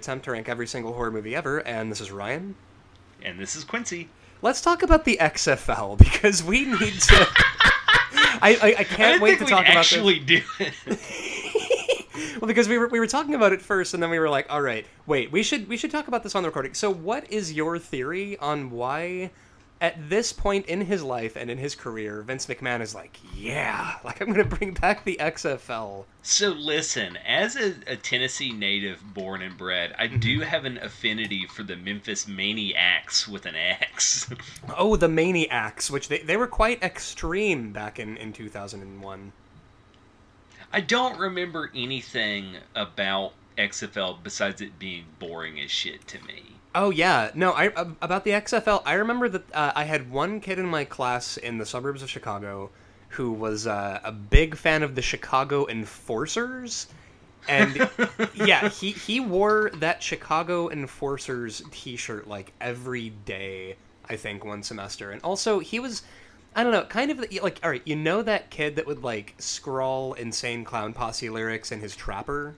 podcast where we attempt to rank every single horror movie ever, and this is Ryan. And this is Quincy. Let's talk about the XFL because we need to. I, I, I can't I wait to talk about actually do it. this. Well, because we were we were talking about it first, and then we were like, all right, wait, we should we should talk about this on the recording. So, what is your theory on why? At this point in his life and in his career, Vince McMahon is like, yeah, like I'm gonna bring back the XFL. So listen, as a, a Tennessee native born and bred, I do Mm-hmm. have an affinity for the Memphis Maniacs with an X. Oh, the Maniacs, which they, they were quite extreme back in, in 2001. I don't remember anything about XFL besides it being boring as shit to me. Oh yeah, no. I about the XFL. I remember that uh, I had one kid in my class in the suburbs of Chicago who was uh, a big fan of the Chicago Enforcers, and yeah, he he wore that Chicago Enforcers T-shirt like every day. I think one semester, and also he was. I don't know, kind of like all right, you know that kid that would like scrawl insane clown posse lyrics in his trapper.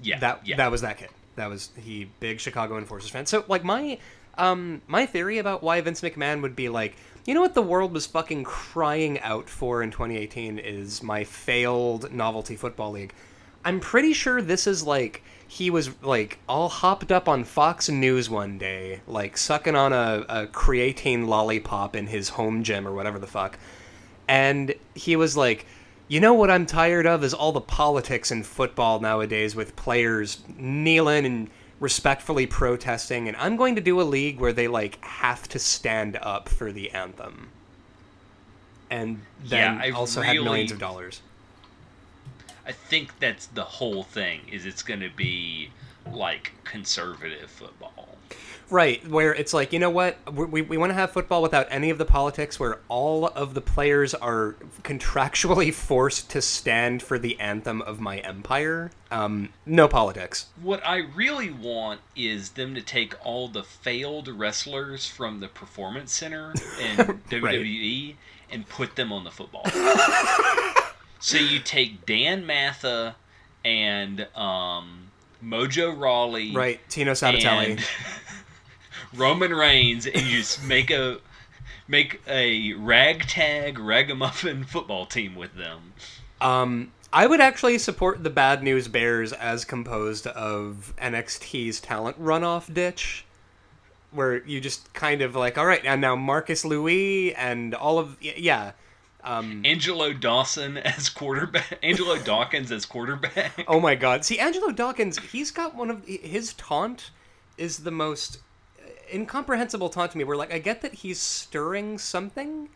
Yeah, that yeah. that was that kid. That was he big Chicago Enforcers fan. So like my um my theory about why Vince McMahon would be like, you know what the world was fucking crying out for in 2018 is my failed novelty football league. I'm pretty sure this is like he was like all hopped up on Fox News one day, like sucking on a, a creatine lollipop in his home gym or whatever the fuck and he was like you know what i'm tired of is all the politics in football nowadays with players kneeling and respectfully protesting and i'm going to do a league where they like have to stand up for the anthem and then Yeah, I also have millions of dollars I think that's the whole thing. Is it's going to be like conservative football. Right, where it's like, you know what? We, we, we want to have football without any of the politics, where all of the players are contractually forced to stand for the anthem of my empire. Um, no politics. What I really want is them to take all the failed wrestlers from the Performance Center in WWE and put them on the football. so you take Dan Matha and um, Mojo Rawley, Right, Tino Sabbatelli. and Roman Reigns, and you just make a make a ragtag ragamuffin football team with them. Um, I would actually support the Bad News Bears as composed of NXT's talent runoff ditch, where you just kind of like, all right, and now Marcus Louis and all of yeah. Um, Angelo Dawson as quarterback. Angelo Dawkins as quarterback. oh my God! See, Angelo Dawkins, he's got one of his taunt is the most incomprehensible taunt to me. Where like I get that he's stirring something,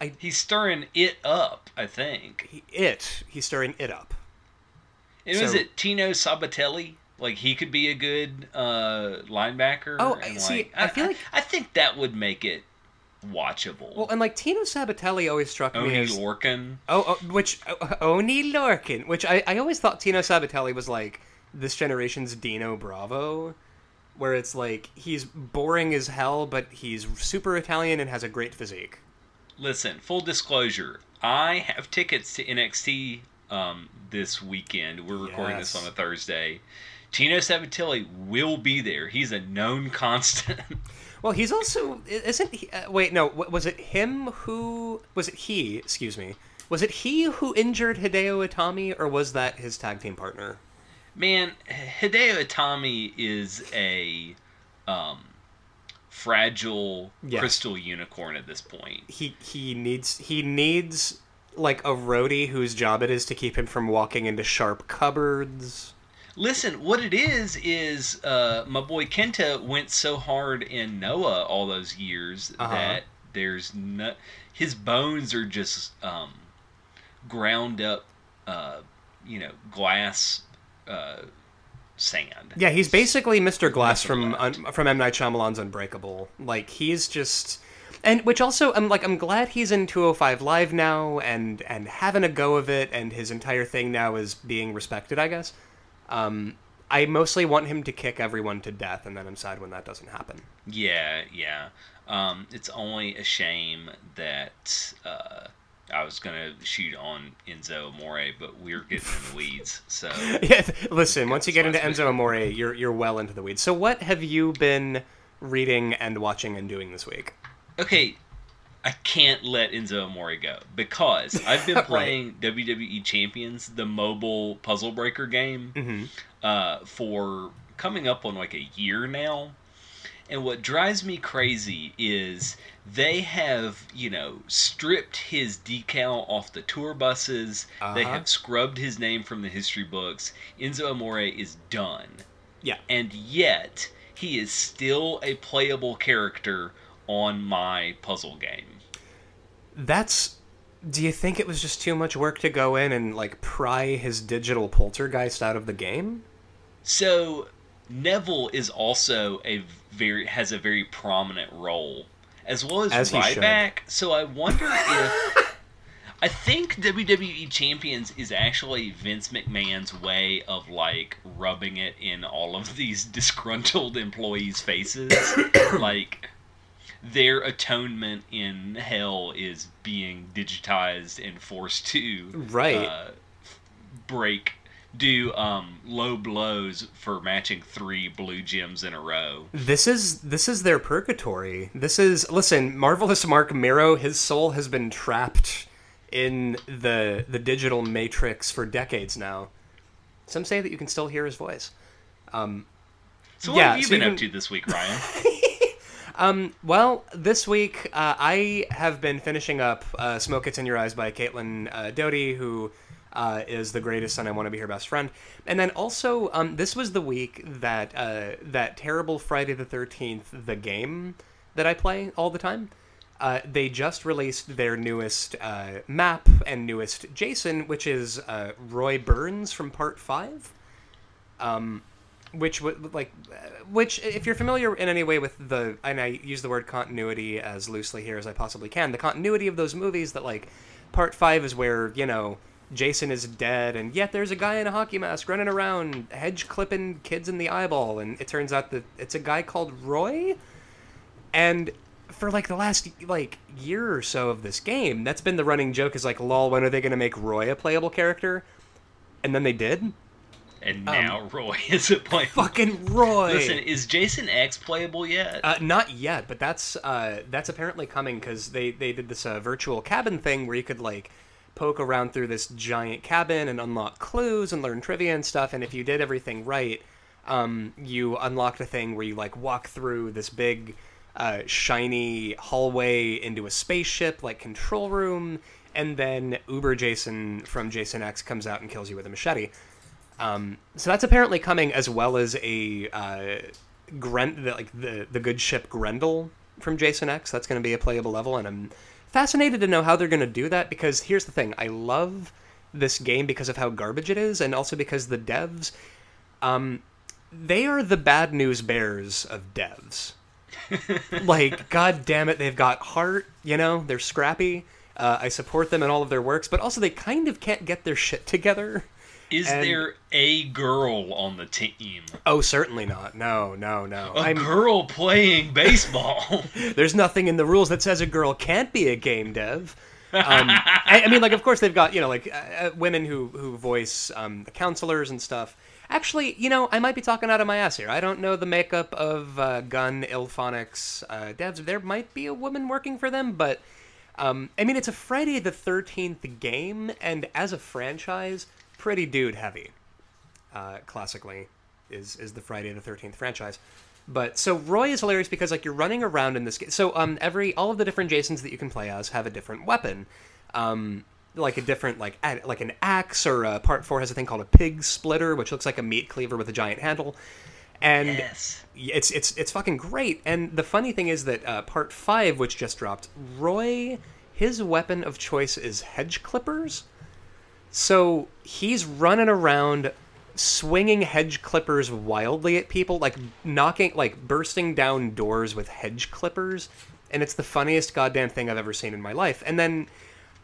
I, He's stirring it up, I think. he, it he's stirring it up. And was it Tino Sabbatelli? Like he could be a good uh, linebacker. Oh, and, I- see, like, I feel like- I think that would make it watchable. Well, and like Tino Sabbatelli always struck me Oney as Lorcan. Oh, oh which oh, Oney Lorcan, which I, I always thought Tino Sabbatelli was like this generation's Dino Bravo, where it's like he's boring as hell, but he's super Italian and has a great physique. Listen, full disclosure, I have tickets to NXT um, this weekend. We're recording this on a Thursday. Tino Sabbatelli will be there. He's a known constant. Well, he's also isn't he? Uh, wait, no, was it him who was it he? Excuse me. Was it he who injured Hideo Itami, or was that his tag team partner? Man, Hideo Itami is a um, fragile Yeah. crystal unicorn at this point. He he needs he needs like a roadie whose job it is to keep him from walking into sharp cupboards. Listen, what it is is uh, my boy Kenta went so hard in Noah all those years Uh-huh. that there's no his bones are just um, ground up, uh, you know, glass uh, sand. Yeah, he's basically Mr. Glass from un, from M Night Shyamalan's Unbreakable. Like he's just, and which also I'm like I'm glad he's in 205 Live now and and having a go of it, and his entire thing now is being respected. I guess. Um, I mostly want him to kick everyone to death, and then I'm sad when that doesn't happen. Yeah, yeah. Um, it's only a shame that uh, I was gonna shoot on Enzo Amore, but we're getting in the weeds. So yeah, listen. Once you get into Enzo Amore, you're you're well into the weeds. So what have you been reading and watching and doing this week? Okay, I can't let Enzo Amore go because I've been playing right. WWE Champions, the mobile puzzle breaker game, mm-hmm. uh, for coming up on like a year now. And what drives me crazy is they have, you know, stripped his decal off the tour buses. Uh-huh. They have scrubbed his name from the history books. Enzo Amore is done. Yeah. And yet, he is still a playable character on my puzzle game. That's do you think it was just too much work to go in and like pry his digital poltergeist out of the game? So Neville is also a very has a very prominent role as well as, as Ryback. So I wonder if I think WWE Champions is actually Vince McMahon's way of like rubbing it in all of these disgruntled employees' faces. like their atonement in hell is being digitized and forced to right uh, break do um, low blows for matching three blue gems in a row. This is this is their purgatory. This is listen, marvelous Mark Mero. His soul has been trapped in the the digital matrix for decades now. Some say that you can still hear his voice. Um, so what yeah, have you so been you can... up to this week, Ryan? Um, well, this week uh, I have been finishing up uh, "Smoke Gets in Your Eyes" by Caitlin uh, Doughty, who uh, is the greatest, and I want to be her best friend. And then also, um, this was the week that uh, that terrible Friday the Thirteenth, the game that I play all the time. Uh, they just released their newest map and newest Jason, which is Roy Burns from Part Five. Um, which like which if you're familiar in any way with the and I use the word continuity as loosely here as I possibly can the continuity of those movies that like part 5 is where you know Jason is dead and yet there's a guy in a hockey mask running around hedge clipping kids in the eyeball and it turns out that it's a guy called Roy and for like the last like year or so of this game that's been the running joke is like lol when are they going to make Roy a playable character and then they did and um, now um, Roy is it playable. Fucking Roy. Listen, is Jason X playable yet? Uh, not yet, but that's uh, that's apparently coming because they they did this uh, virtual cabin thing where you could like poke around through this giant cabin and unlock clues and learn trivia and stuff. And if you did everything right, um, you unlocked a thing where you like walk through this big. Uh, shiny hallway into a spaceship like control room and then uber jason from jason x comes out and kills you with a machete um, so that's apparently coming as well as a uh, the, like the the good ship Grendel from Jason X. That's going to be a playable level, and I'm fascinated to know how they're going to do that. Because here's the thing: I love this game because of how garbage it is, and also because the devs, um, they are the bad news bears of devs. like, god damn it, they've got heart. You know, they're scrappy. Uh, I support them in all of their works, but also they kind of can't get their shit together. Is and, there a girl on the team? Oh, certainly not. No, no, no. A I'm, girl playing baseball. there's nothing in the rules that says a girl can't be a game dev. Um, I, I, mean, like, of course they've got you know like uh, uh, women who who voice um, the counselors and stuff. Actually, you know, I might be talking out of my ass here. I don't know the makeup of uh, Gun IllFonics uh, devs. There might be a woman working for them, but um, I mean, it's a Friday the Thirteenth game, and as a franchise, pretty dude heavy. Uh, classically, is is the Friday the Thirteenth franchise. But so Roy is hilarious because like you're running around in this game. So um every all of the different Jasons that you can play as have a different weapon. Um like a different like ad, like an axe or uh, part 4 has a thing called a pig splitter which looks like a meat cleaver with a giant handle. And yes. it's it's it's fucking great. And the funny thing is that uh, part 5 which just dropped, Roy his weapon of choice is hedge clippers so he's running around swinging hedge clippers wildly at people, like knocking, like bursting down doors with hedge clippers. And it's the funniest goddamn thing I've ever seen in my life. And then,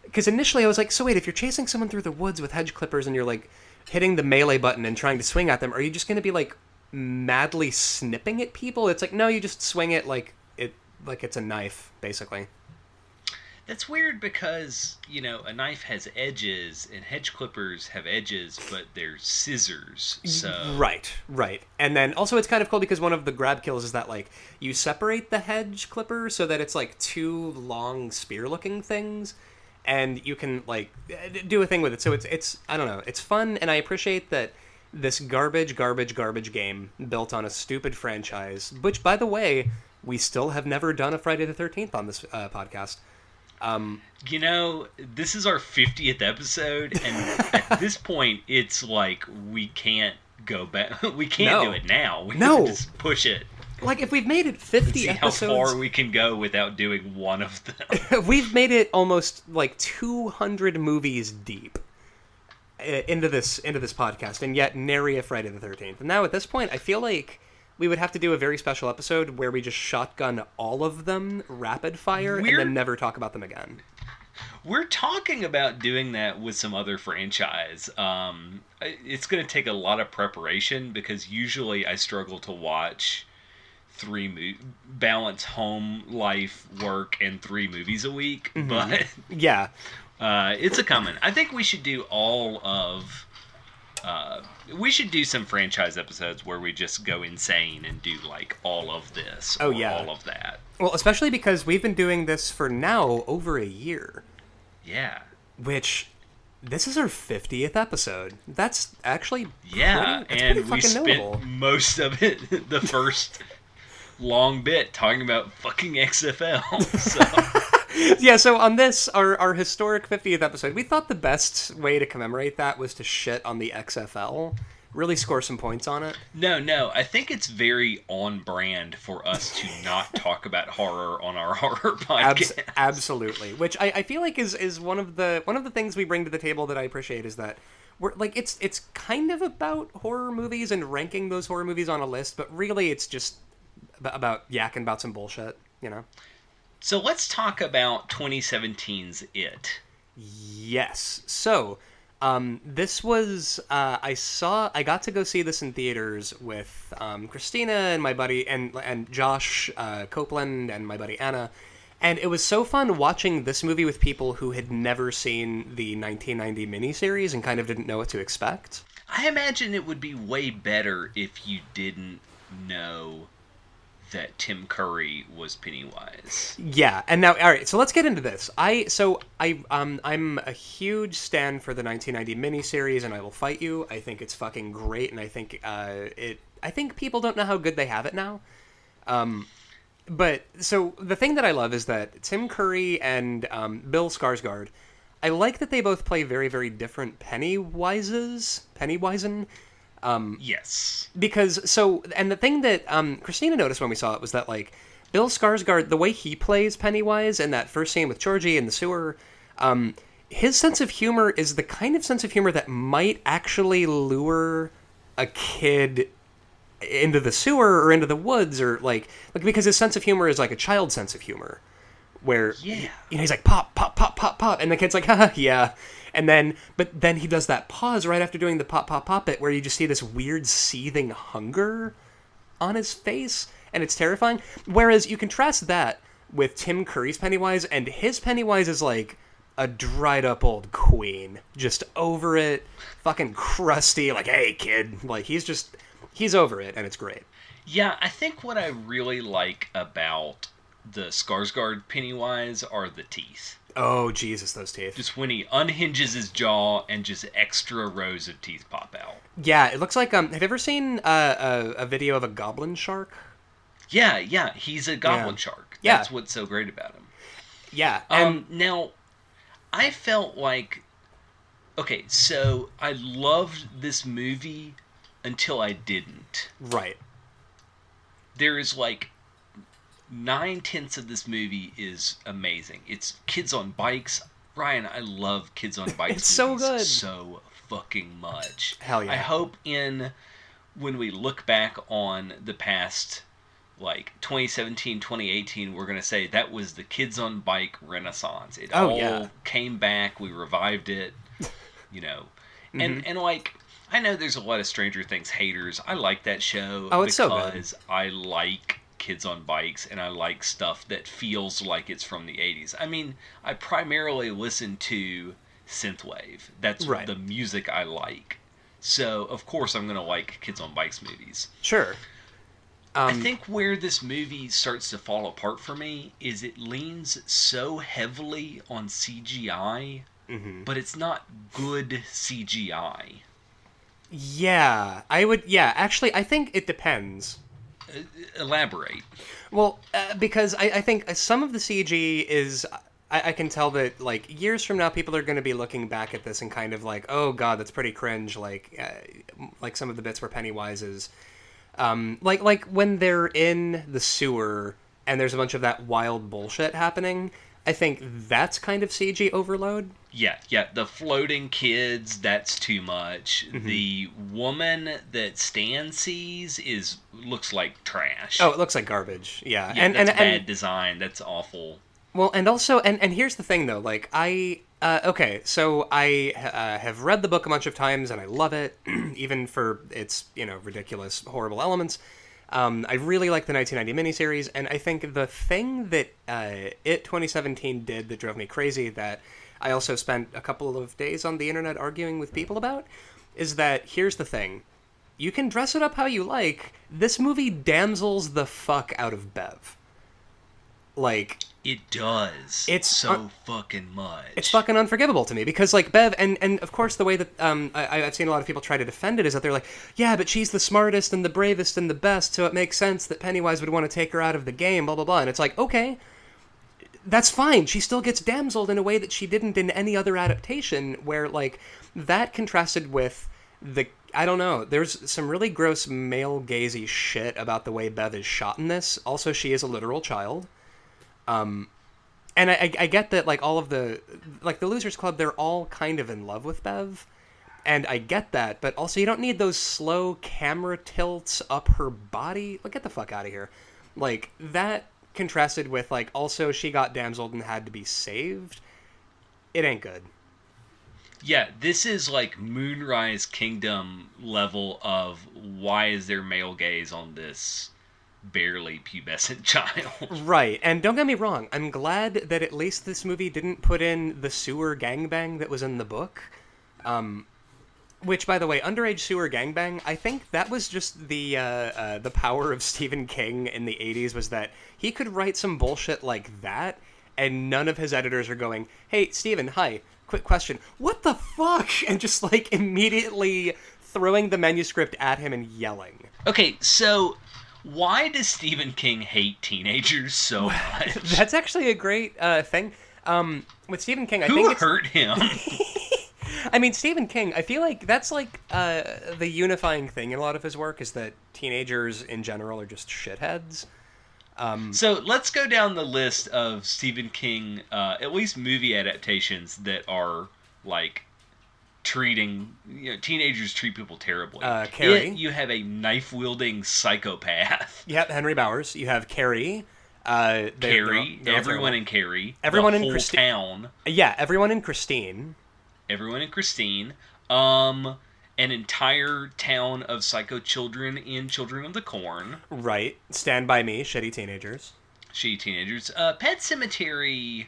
because initially I was like, so wait, if you're chasing someone through the woods with hedge clippers and you're like hitting the melee button and trying to swing at them, are you just going to be like madly snipping at people? It's like, no, you just swing it like it, like it's a knife, basically. That's weird because, you know, a knife has edges and hedge clippers have edges, but they're scissors. So Right, right. And then also it's kind of cool because one of the grab kills is that like you separate the hedge clipper so that it's like two long spear looking things and you can like do a thing with it. So it's it's I don't know, it's fun and I appreciate that this garbage garbage garbage game built on a stupid franchise, which by the way, we still have never done a Friday the 13th on this uh, podcast. Um, You know, this is our 50th episode, and at this point, it's like we can't go back. We can't No. do it now. We No. just push it. like if we've made it 50 See how far we can go without doing one of them. We've made it almost like 200 movies deep uh, into this into this podcast, and yet nary a Friday the 13th. And now at this point, I feel like we would have to do a very special episode where we just shotgun all of them rapid fire and We're- then never talk about them again. We're talking about doing that with some other franchise. Um, it's going to take a lot of preparation because usually I struggle to watch three mo- balance home life work and three movies a week but Yeah, uh, it's a coming i think we should do all of uh, we should do some franchise episodes where we just go insane and do like all of this Oh, or yeah. all of that well, especially because we've been doing this for now over a year, yeah which this is our 50th episode. That's actually Yeah, pretty, that's and pretty we spent notable. most of it the first long bit talking about fucking XFL. So yeah, so on this, our, our historic 50th episode, we thought the best way to commemorate that was to shit on the XFL. Really score some points on it. no, no, I think it's very on brand for us to not talk about horror on our horror Abs- podcast. absolutely. Which I, I feel like is, is one of the one of the things we bring to the table that I appreciate is that we're like it's it's kind of about horror movies and ranking those horror movies on a list, but really it's just about yakking about some bullshit, you know? So let's talk about 2017's It. Yes. So, um, this was uh, I saw I got to go see this in theaters with um, Christina and my buddy and and Josh uh, Copeland and my buddy Anna, and it was so fun watching this movie with people who had never seen the 1990 miniseries and kind of didn't know what to expect. I imagine it would be way better if you didn't know that Tim Curry was Pennywise. Yeah, and now all right, so let's get into this. I so I um I'm a huge stan for the 1990 miniseries, and I will fight you. I think it's fucking great, and I think uh it. I think people don't know how good they have it now. Um, but so the thing that I love is that Tim Curry and um, Bill Skarsgård. I like that they both play very very different Pennywises, Pennywisen Yes. because so and the thing that um, Christina noticed when we saw it was that like Bill Skarsgård, the way he plays Pennywise in that first scene with Georgie in the sewer, um, his sense of humor is the kind of sense of humor that might actually lure a kid into the sewer or into the woods or like like because his sense of humor is like a child sense of humor where Yeah. you know he's like pop pop pop pop pop and the kid's like haha yeah and then but then he does that pause right after doing the pop pop pop it where you just see this weird seething hunger on his face and it's terrifying whereas you contrast that with Tim Curry's Pennywise and his Pennywise is like a dried up old queen just over it fucking crusty like hey kid like he's just he's over it and it's great Yeah, I think what I really like about the Skarsgård Pennywise are the teeth. Oh jesus those teeth Just when he unhinges his jaw and just extra rows of teeth pop out. Yeah, it looks like um. Have you ever seen uh, a a video of a goblin shark? Yeah, yeah, he's a goblin Yeah. shark. Yeah. That's what's so great about him. Yeah, and Um, now, I felt like, okay, so I loved this movie until I didn't. right. There is like nine tenths of this movie is amazing. It's kids on bikes. Ryan, I love kids on bikes. It's so good. so fucking much. Hell yeah. I hope in when we look back on the past like 2017 2018 we're going to say that was the kids on bike renaissance it Oh, all yeah. came back we revived it you know and Mm-hmm. and like i know there's a lot of stranger things haters i like that show Oh, it's so good. because i like Kids on Bikes and I like stuff that feels like it's from the 80s. I mean, I primarily listen to synthwave. That's Right. the music I like. So, of course, I'm going to like Kids on Bikes movies. Sure. I Um, think where this movie starts to fall apart for me is it leans so heavily on CGI, mhm. but it's not good CGI. Yeah, I would. Yeah, actually, I think it depends. Uh, Elaborate. Well, uh, because I, I think some of the CG is. I, I can tell that, like, years from now, people are going to be looking back at this and kind of like, oh, God, that's pretty cringe. Like, uh, like some of the bits where Pennywise is. Um, like, like when they're in the sewer and there's a bunch of that wild bullshit happening. I think that's kind of CG overload. Yeah, yeah. The floating kids, that's too much. Mm-hmm. The woman that Stan sees is looks like trash. Oh, it looks like garbage. Yeah, yeah, and that's and, bad and design. That's awful. Well, and also, and and here's the thing though, like I, uh, okay, so I uh, have read the book a bunch of times and I love it, even for its you know ridiculous, horrible elements. Um, I really like the 1990 miniseries, and I think the thing that uh, it 2017 did that drove me crazy, that I also spent a couple of days on the internet arguing with people about, is that here's the thing: you can dress it up how you like. This movie damsels the fuck out of Bev. Like It does. It's so un- fucking much. it's fucking unforgivable to me because like Bev and and of course the way that um I, I've seen a lot of people try to defend it is that they're like yeah but she's the smartest and the bravest and the best so it makes sense that Pennywise would want to take her out of the game blah blah blah and it's like okay that's fine she still gets damseled in a way that she didn't in any other adaptation where like that contrasted with the I don't know. There's some really gross male gazy shit about the way Bev is shot in this. Also, she is a literal child Um, and I, I, I get that like all of the like the losers club they're all kind of in love with bev and i get that but also you don't need those slow camera tilts up her body. Like get the fuck out of here. Like that contrasted with like also she got damseled and had to be saved. It ain't good. Yeah, this is like Moonrise Kingdom level of why is there male gaze on this barely pubescent child? Right, and don't get me wrong, I'm glad that at least this movie didn't put in the sewer gangbang that was in the book. Um, which, by the way, underage sewer gangbang, I think that was just the uh, uh, the power of Stephen King in the '80s was that he could write some bullshit like that, and none of his editors are going, "Hey, Stephen, hi, quick question, what the fuck?" and just like immediately throwing the manuscript at him and yelling. okay, so why does Stephen King hate teenagers so much? That's actually a great uh, thing. Um, with Stephen King, I Who think it's, hurt him? I mean, Stephen King. I feel like that's like uh, the unifying thing in a lot of his work is that teenagers in general are just shitheads. so let's go down the list of Stephen King, uh, at least movie adaptations that are like treating you know teenagers treat people terribly. Uh, Carrie. It, you have a knife wielding psychopath. Yep, Henry Bowers. You have Carrie. Uh, they're- Carrie, they're they're everyone in Carrie, Everyone the in whole town, Yeah, everyone in Christine. everyone in Christine, um, an entire town of psycho children in Children of the Corn, Right. Stand by Me. Shitty teenagers. shitty teenagers, uh, Pet Sematary,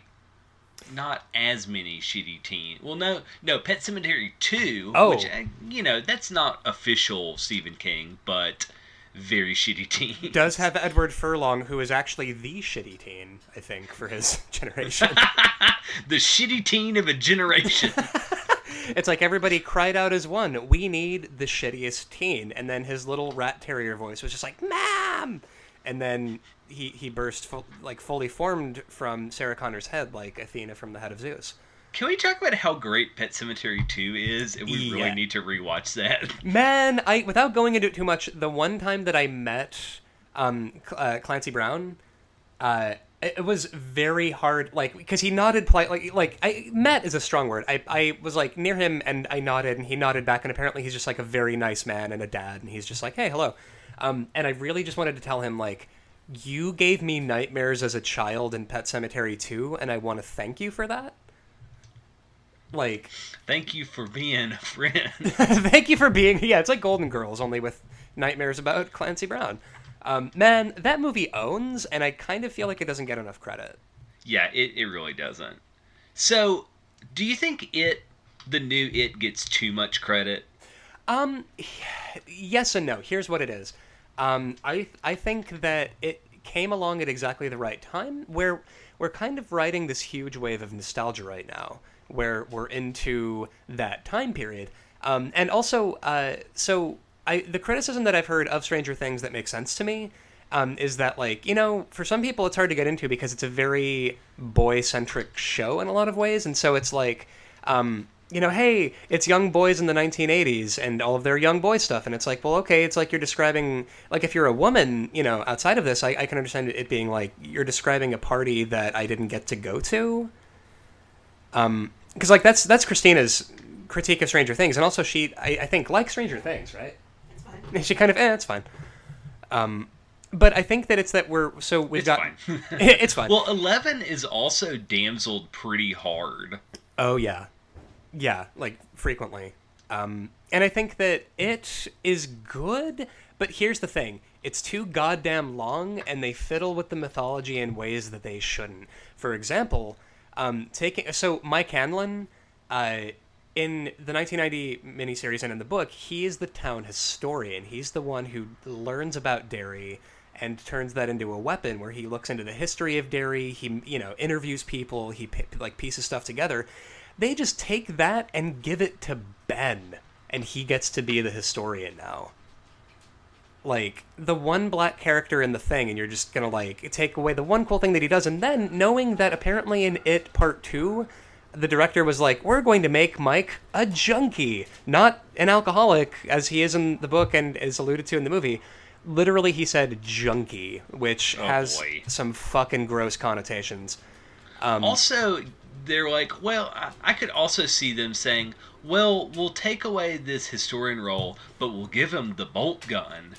not as many shitty teen. Well, no, no, Pet Sematary two, Oh. which uh, you know that's not official Stephen King, but very shitty teen. Does have Edward Furlong, who is actually the shitty teen, I think, for his generation. the shitty teen of a generation. It's like everybody cried out as one. We need the shittiest teen, and then his little rat terrier voice was just like, "Ma'am," and then he he burst like fully formed from Sarah Connor's head, like Athena from the head of Zeus. Can we talk about how great Pet Sematary 2 is? And we Yeah. really need to rewatch that. Man, I without going into it too much, the one time that I met um, uh, Clancy Brown, uh, it was very hard, like because he nodded politely. Like I met is a strong word. I I was like near him and I nodded and he nodded back and apparently he's just like a very nice man and a dad and he's just like hey hello, um, and I really just wanted to tell him like. You gave me nightmares as a child in Pet Sematary 2, and I want to thank you for that. Like, Thank you for being a friend. Thank you for being. Yeah, it's like Golden Girls, only with nightmares about Clancy Brown. Um, man, that movie owns, and I kind of feel like it doesn't get enough credit. Yeah, it, it really doesn't. So, do you think it, the new it, gets too much credit? Um, yes and no. Here's what it is. Um, I I think that it came along at exactly the right time, where we're kind of riding this huge wave of nostalgia right now, where we're into that time period. Um, and also, uh, so I the criticism that I've heard of Stranger Things that makes sense to me um, is that like you know for some people it's hard to get into because it's a very boy centric show in a lot of ways, and so it's like. Um, you know, hey, it's young boys in the 1980s and all of their young boy stuff. And it's like, well, okay, it's like you're describing, like, if you're a woman, you know, outside of this, I, I can understand it being like you're describing a party that I didn't get to go to. Um, because like that's that's Christina's critique of Stranger Things, and also she, I, I think, likes Stranger Things, right? It's fine. She kind of, eh, it's fine. Um, but I think that it's that we're so we've It's got fine. it's fine. Well, Eleven is also damseled pretty hard. Oh yeah, yeah, like frequently. Um, and I think that it is good, but here's the thing: it's too goddamn long, and they fiddle with the mythology in ways that they shouldn't. For example, um, taking so Mike Hanlon, uh, in the 1990 miniseries and in the book, he is the town historian. He's the one who learns about Derry and turns that into a weapon where he looks into the history of Derry. He, you know, interviews people. He like pieces stuff together. They just take that and give it to Ben, and he gets to be the historian now. Like the one black character in the thing, and you're just gonna like take away the one cool thing that he does, and then knowing that apparently in It Part Two, the director was like, "We're going to make Mike a junkie, not an alcoholic, as he is in the book and is alluded to in the movie." Literally, he said junkie, which Oh, has boy. some fucking gross connotations. Um, Also, they're like, well, I, I could also see them saying, well, we'll take away this historian role, but we'll give him the bolt gun.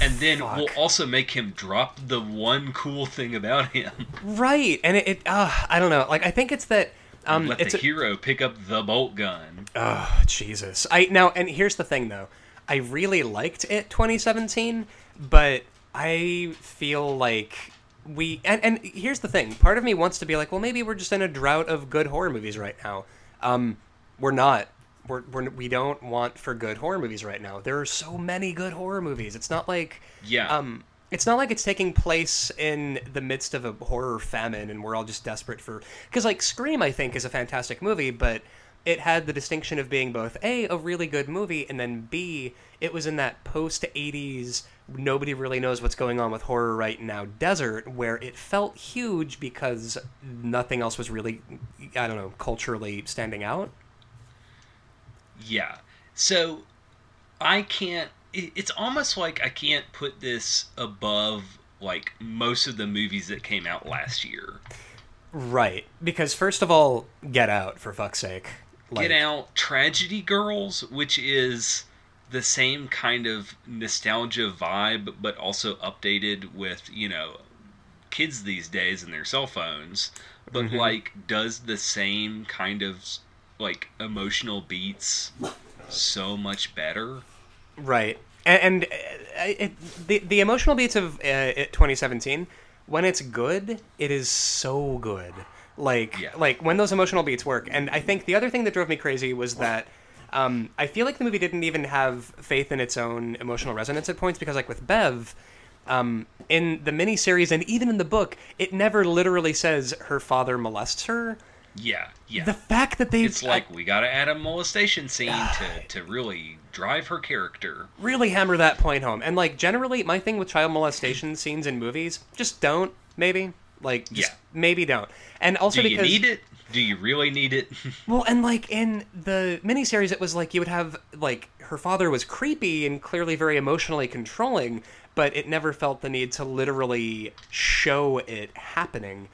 and then fuck. we'll also make him drop the one cool thing about him. right, and it, it uh, I don't know. Like, I think it's that. Um, Let it's the a- hero pick up the bolt gun. Oh, Jesus. I now and here's the thing though. I really liked it 2017, but I feel like we and and here's the thing. Part of me wants to be like, well, maybe we're just in a drought of good horror movies right now. Um, we're not. We're, we're we don't want for good horror movies right now. There are so many good horror movies. It's not like Yeah. um it's not like it's taking place in the midst of a horror famine and we're all just desperate for because like scream i think is a fantastic movie but it had the distinction of being both a a really good movie and then b it was in that post 80s nobody really knows what's going on with horror right now desert where it felt huge because nothing else was really i don't know culturally standing out Yeah. So I can't. It's almost like I can't put this above like most of the movies that came out last year. right because first of all get out for fuck's sake Get out Tragedy Girls, which is the same kind of nostalgia vibe, but also updated with you know kids these days and their cell phones, but Mhm. like does the same kind of like emotional beats so much better. Right, and, and uh, it, the the emotional beats of uh, 2017, when it's good, it is so good. Like Yeah. like when those emotional beats work. And I think the other thing that drove me crazy was that um, I feel like the movie didn't even have faith in its own emotional resonance at points because like with Bev. Um, in the miniseries and even in the book, it never literally says her father molests her. Yeah, yeah. The fact that they it's like we got to add a molestation scene to to really drive her character. really hammer that point home. And like generally, my thing with child molestation scenes in movies, just don't. Maybe like just Yeah. Maybe don't. And also Do you need it? Do you really need it? well, and like in the miniseries, it was like you would have like her father was creepy and clearly very emotionally controlling, but it never felt the need to literally show it happening.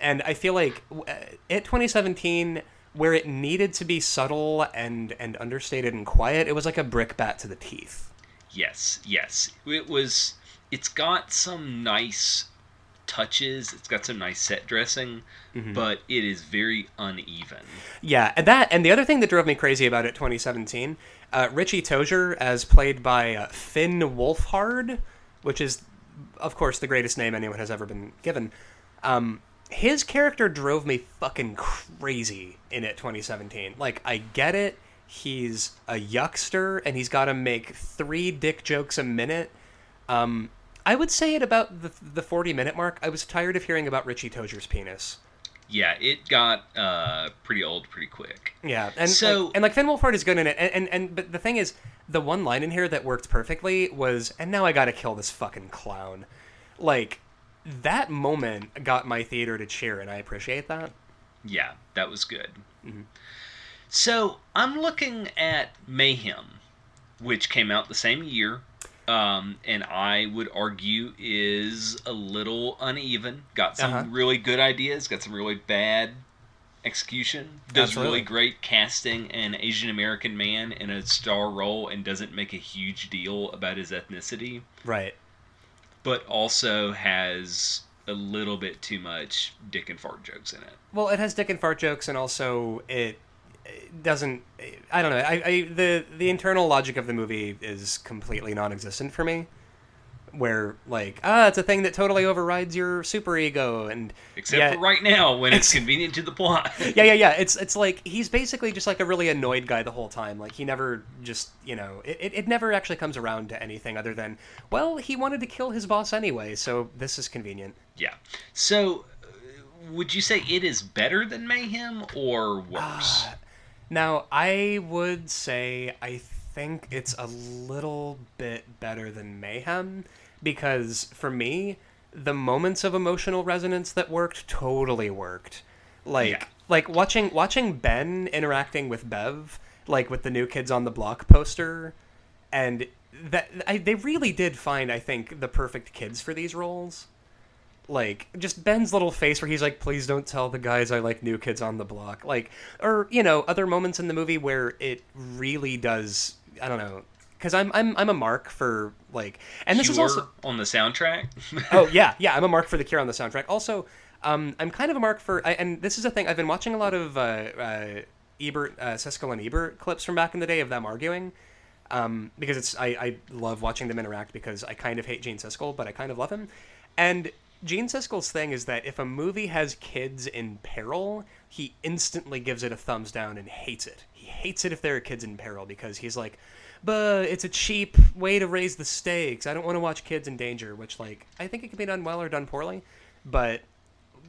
And I feel like uh, at 2017, where it needed to be subtle and and understated and quiet, it was like a brickbat to the teeth. Yes, yes. It was. It's got some nice touches. It's got some nice set dressing, Mm-hmm. but it is very uneven. Yeah, and that and the other thing that drove me crazy about it 2017, uh, Richie Tozier as played by uh, Finn Wolfhard, which is of course, the greatest name anyone has ever been given. Um, his character drove me fucking crazy in it 2017. Like, I get it. He's a yuckster and he's got to make three dick jokes a minute. Um, I would say at about the, the 40 minute mark, I was tired of hearing about Richie Tozier's penis. Yeah, it got uh, pretty old pretty quick. Yeah, and So- like, and like Finn Wolfhard is good in it, and, and and but the thing is, the one line in here that worked perfectly was, "And now I gotta kill this fucking clown." Like that moment got my theater to cheer, and I appreciate that. Yeah, that was good. Mm-hmm. So I'm looking at Mayhem, which came out the same year, um, and I would argue is a little uneven. Got some Uh-huh. really good ideas, got some really bad execution. Does Absolutely. really great casting an Asian American man in a star role and doesn't make a huge deal about his ethnicity, Right. but also has a little bit too much dick and fart jokes in it. Well, it has dick and fart jokes, and also it, it doesn't. I don't know. I, I the the internal logic of the movie is completely non-existent for me. Where like ah, it's a thing that totally overrides your super ego, and Except yet- for right now when it's convenient to the plot. yeah, yeah, yeah. It's it's like he's basically just like a really annoyed guy the whole time. Like he never just you know it, it, it never actually comes around to anything other than well he wanted to kill his boss anyway, so this is convenient. Yeah. So, uh, would you say it is better than Mayhem or worse? Now I would say I think it's a little bit better than Mayhem because for me the moments of emotional resonance that worked totally worked. Like Yeah. like watching watching Ben interacting with Bev, like with the new kids on the block poster, and that I, they really did find I think the perfect kids for these roles. Like just Ben's little face where he's like, "Please don't tell the guys I like new kids on the block." Like, or you know, other moments in the movie where it really does. I don't know, because I'm I'm I'm a mark for like, and this is also on the soundtrack. oh yeah, yeah. I'm a mark for the Cure on the soundtrack. Also, um, I'm kind of a mark for, I, and this is a thing. I've been watching a lot of uh, uh, Ebert, uh, Siskel and Ebert clips from back in the day of them arguing, um, because it's I, I love watching them interact because I kind of hate Gene Siskel, but I kind of love him, and Gene Siskel's thing is that if a movie has kids in peril, he instantly gives it a thumbs down and hates it. He hates it if there are kids in peril because he's like, but it's a cheap way to raise the stakes. I don't want to watch kids in danger, which like I think it can be done well or done poorly, but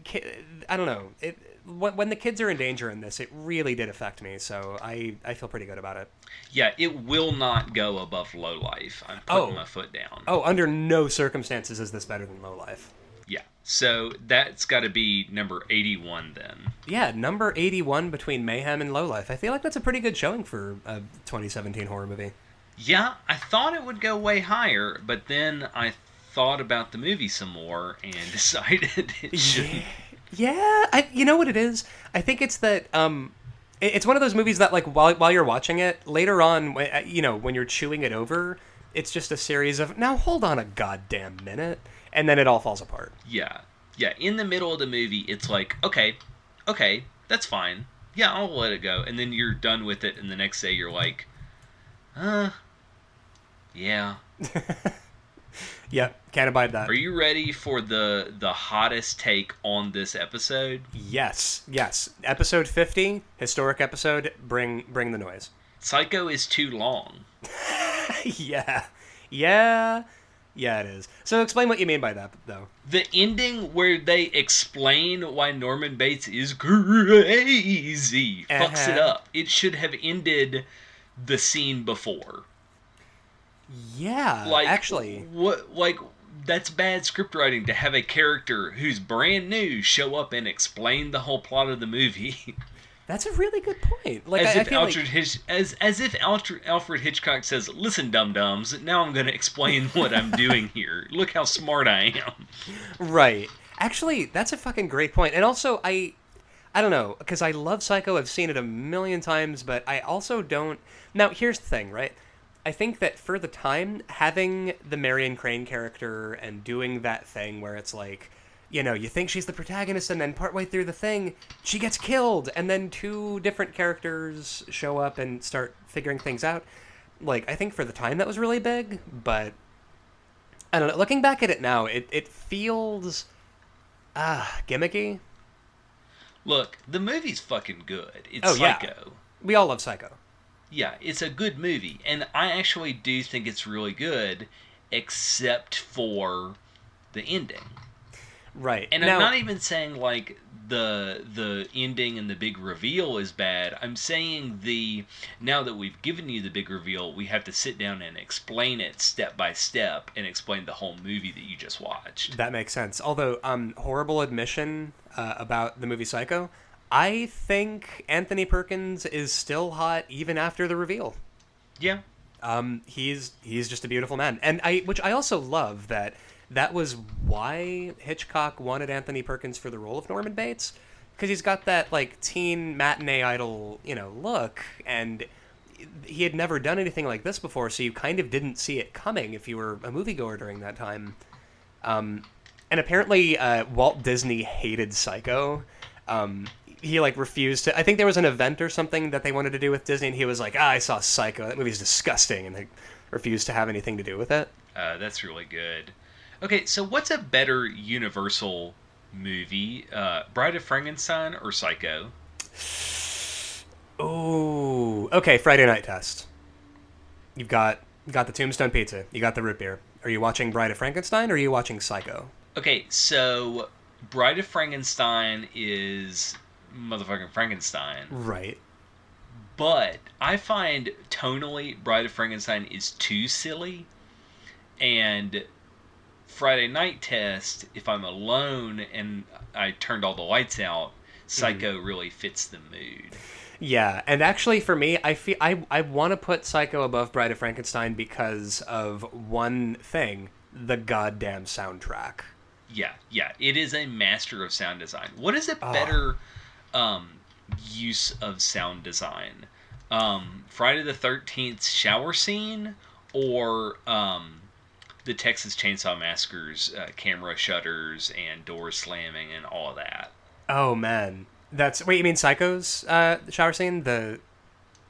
ki- I don't know. It when, when the kids are in danger in this, it really did affect me. So I I feel pretty good about it. yeah, it will not go above low life. I'm putting Oh. my foot down. Oh, under no circumstances is this better than Low Life. Yeah. So that's got to be number 81 then. Yeah, number 81 between Mayhem and Low Life. I feel like that's a pretty good showing for a 2017 horror movie. Yeah, I thought it would go way higher, but then I thought about the movie some more and decided it shouldn't. Yeah, I, you know what it is? I think it's that um, it- it's one of those movies that like while while you're watching it later on, uh, you know, when you're chewing it over, it's just a series of now hold on a goddamn minute, and then it all falls apart. Yeah. Yeah, in the middle of the movie, it's like, okay, okay, that's fine. Yeah, I'll let it go. And then you're done with it, and the next day you're like, uh, yeah. Yeah, can't abide that. Are you ready for the the hottest take on this episode? Yes, yes. Episode 50, historic episode. Bring bring the noise. Psycho is too long. yeah, yeah, yeah. It is. So explain what you mean by that, though. The ending where they explain why Norman Bates is crazy fucks it Uh-huh. up. It should have ended the scene before. Yeah, like actually. what like that's bad script writing to have a character who's brand new show up and explain the whole plot of the movie That's a really good point. Like as I, I if feel Alfred like Hitch, as as if Alfred, Alfred Hitchcock says, "Listen, dum dums, now I'm going to explain what I'm doing here. Look how smart I am." right. Actually, that's a fucking great point. And also, I, I don't know, because I love Psycho. I've seen it a million times, but I also don't. Now, here's the thing, right? I think that for the time, having the Marion Crane character and doing that thing where it's like, you know, you think she's the protagonist, and then partway through the thing, she gets killed, and then two different characters show up and start figuring things out. Like, I think for the time that was really big, but I don't know. Looking back at it now, it it feels ah gimmicky. Look, the movie's fucking good. It's Oh, yeah. Psycho. We all love Psycho. Yeah, it's a good movie, and I actually do think it's really good, except for the ending. Right. And now, I'm not even saying like the the ending and the big reveal is bad. I'm saying the now that we've given you the big reveal, we have to sit down and explain it step by step and explain the whole movie that you just watched. That makes sense. Although, um, horrible admission uh, about the movie Psycho. I think Anthony Perkins is still hot even after the reveal. Yeah. Um, he's he's just a beautiful man, and I which I also love that that was why Hitchcock wanted Anthony Perkins for the role of Norman Bates because he's got that like teen matinee idol you know look, and he had never done anything like this before, so you kind of didn't see it coming if you were a moviegoer during that time. Um, and apparently, uh, Walt Disney hated Psycho. Um, he like refused to. I think there was an event or something that they wanted to do with Disney, and he was like, "Ah, I saw Psycho. That movie's disgusting," and they refused to have anything to do with it. Uh, that's really good. Okay, so what's a better Universal movie, uh, Bride of Frankenstein or Psycho? Oh, okay. Friday Night Test. You've got you got the Tombstone Pizza. You got the root beer. Are you watching Bride of Frankenstein or are you watching Psycho? Okay, so Bride of Frankenstein is motherfucking Frankenstein, Right. but I find tonally Bride of Frankenstein is too silly, and Friday Night Test, if I'm alone and I turned all the lights out, Psycho really fits the mood. Yeah, and actually for me, I feel I I want to put Psycho above Bride of Frankenstein because of one thing: the goddamn soundtrack. Yeah, yeah, it is a master of sound design. What is a Ah. better um, use of sound design? Um, Friday the Thirteenth shower scene or um, the Texas Chainsaw Massacre's uh, camera shutters and doors slamming and all of that? Oh man, that's wait. You mean Psycho's uh, shower scene? The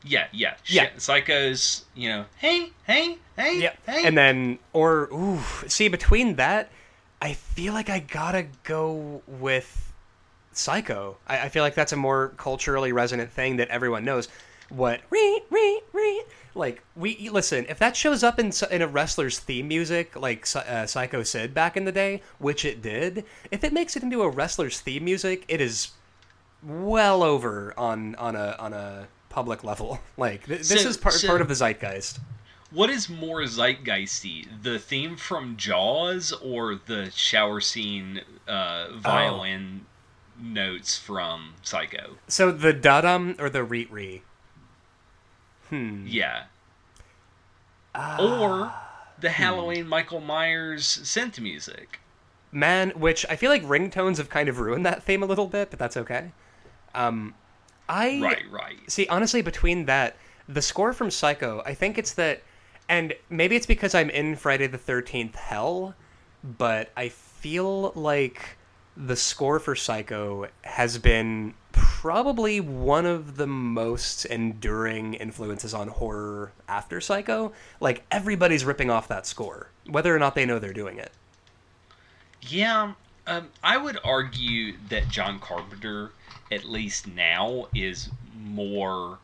Yeah, yeah, Yeah. Psycho's, you know, hey, hey, hey, yeah, hey. and then or ooh, see between that, I feel like I gotta go with Psycho. I, I feel like that's a more culturally resonant thing that everyone knows. What re re re like we listen if that shows up in in a wrestler's theme music like uh, Psycho Sid back in the day, which it did. If it makes it into a wrestler's theme music, it is well over on on a on a public level. Like th- this So- is part so- part of the zeitgeist. What is more zeitgeisty, the theme from Jaws or the shower scene uh, violin notes from Psycho? So the da-dum or the reet-ree? Hmm. Yeah. Ah. or the Halloween Michael Myers synth music. Man, which I feel like ringtones have kind of ruined that theme a little bit, but that's okay. Um, I Right, right. see. Honestly, between that, the score from Psycho, I think it's that, and maybe it's because I'm in Friday the Thirteenth Hell, but I feel like the score for Psycho has been probably one of the most enduring influences on horror after Psycho. Like everybody's ripping off that score, whether or not they know they're doing it. Yeah, um, I would argue that John Carpenter, at least now, is more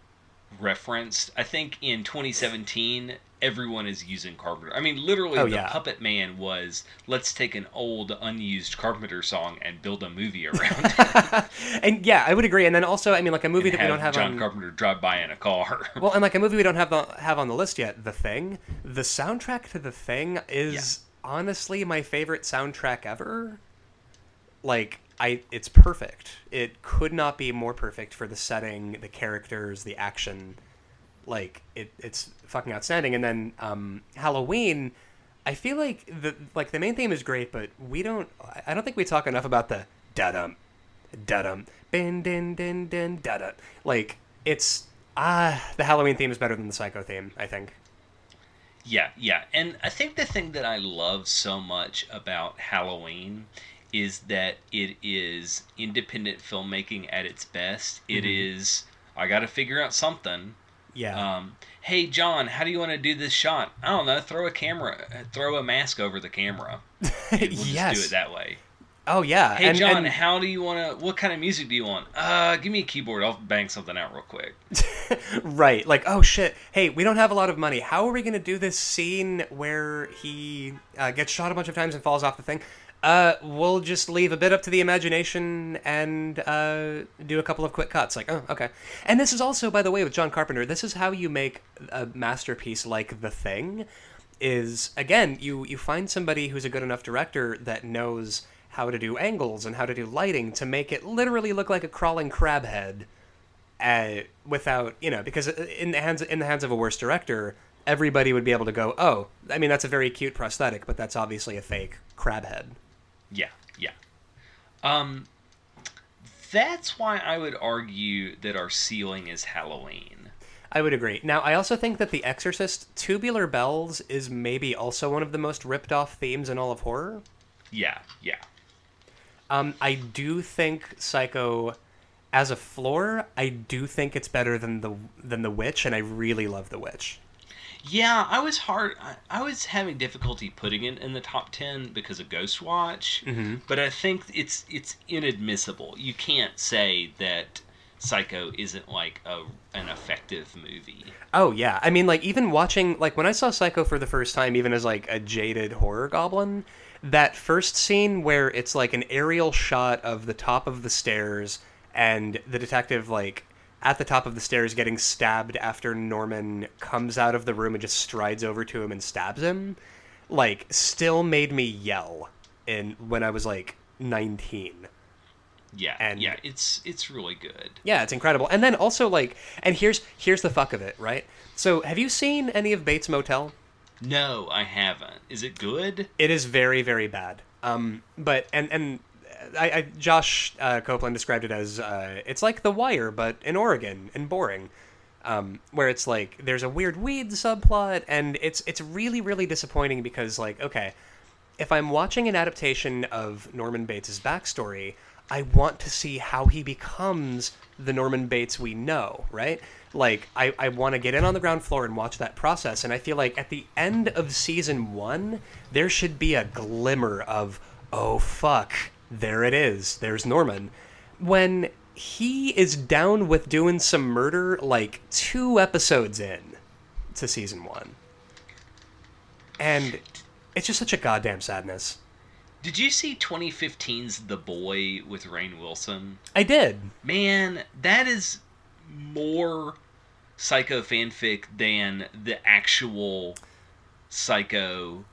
referenced. I think in 2017, everyone is using Carpenter. I mean, literally, Oh, the yeah. Puppet Man was let's take an old, unused Carpenter song and build a movie around it. and yeah, I would agree. And then also, I mean, like a movie and that we don't have John on. Carpenter drive by in a car. Well, and like a movie we don't have the, have on the list yet, The Thing. The soundtrack to The Thing is honestly my favorite soundtrack ever. Like I, it's perfect. It could not be more perfect for the setting, the characters, the action. Like it, it's fucking outstanding. And then um, Halloween. I feel like the like the main theme is great, but we don't. I don't think we talk enough about the da dum, da dum, bin din din din da da. Like it's ah, the Halloween theme is better than the Psycho theme. I think. Yeah, yeah. And I think the thing that I love so much about Halloween is that it is independent filmmaking at its best. It Mm-hmm. is I got to figure out something. Yeah. Um, hey John, how do you want to do this shot? I don't know. Throw a camera, uh, throw a mask over the camera. We'll just yes. do it that way. oh yeah. Hey and, John, and- how do you want to? What kind of music do you want? Uh, give me a keyboard. I'll bang something out real quick. right. Like, oh shit. Hey, we don't have a lot of money. How are we gonna do this scene where he uh, gets shot a bunch of times and falls off the thing? Uh, we'll just leave a bit up to the imagination and uh, do a couple of quick cuts. Like, oh, okay. And this is also, by the way, with John Carpenter. This is how you make a masterpiece like The Thing. Is again, you you find somebody who's a good enough director that knows how to do angles and how to do lighting to make it literally look like a crawling crab head uh, without you know because in the hands in the hands of a worse director everybody would be able to go oh i mean that's a very cute prosthetic but that's obviously a fake crab head Yeah, yeah. Um, that's why I would argue that our ceiling is Halloween. i would agree now i also think that the exorcist tubular bells is maybe also one of the most ripped off themes in all of horror Yeah, yeah. um, i do think psycho as a floor i do think it's better than the than the witch and i really love the witch Yeah, I was hard. I, I was having difficulty putting it in the top ten because of Ghostwatch. Mm-hmm. But I think it's it's inadmissible. You can't say that Psycho isn't like a an effective movie. Oh yeah, I mean like even watching like when I saw Psycho for the first time, even as like a jaded horror goblin, that first scene where it's like an aerial shot of the top of the stairs and the detective like at the top of the stairs getting stabbed after Norman comes out of the room and just strides over to him and stabs him, like still made me yell in when I was like 19. Yeah, And- yeah, it's it's really good. Yeah, it's incredible. And then also like and here's here's the fuck of it, right? So, have you seen any of Bates Motel? No, I haven't. Is it good? It is very very bad. Um, but and and I, I Josh uh, Copeland described it as uh, it's like The Wire but in Oregon and boring. Um, where it's like there's a weird weed subplot and it's it's really really disappointing because like okay, if I'm watching an adaptation of Norman Bates' backstory, I want to see how he becomes the Norman Bates we know, right? Like, I, I want to get in on the ground floor and watch that process. And I feel like at the end of season one, there should be a glimmer of, oh, fuck, there it is. There's Norman. When he is down with doing some murder like two episodes in to season one. And it's just such a goddamn sadness. Did you see 2015's The Boy with Rainn Wilson? I did. Man, that is more psycho fanfic than the actual psycho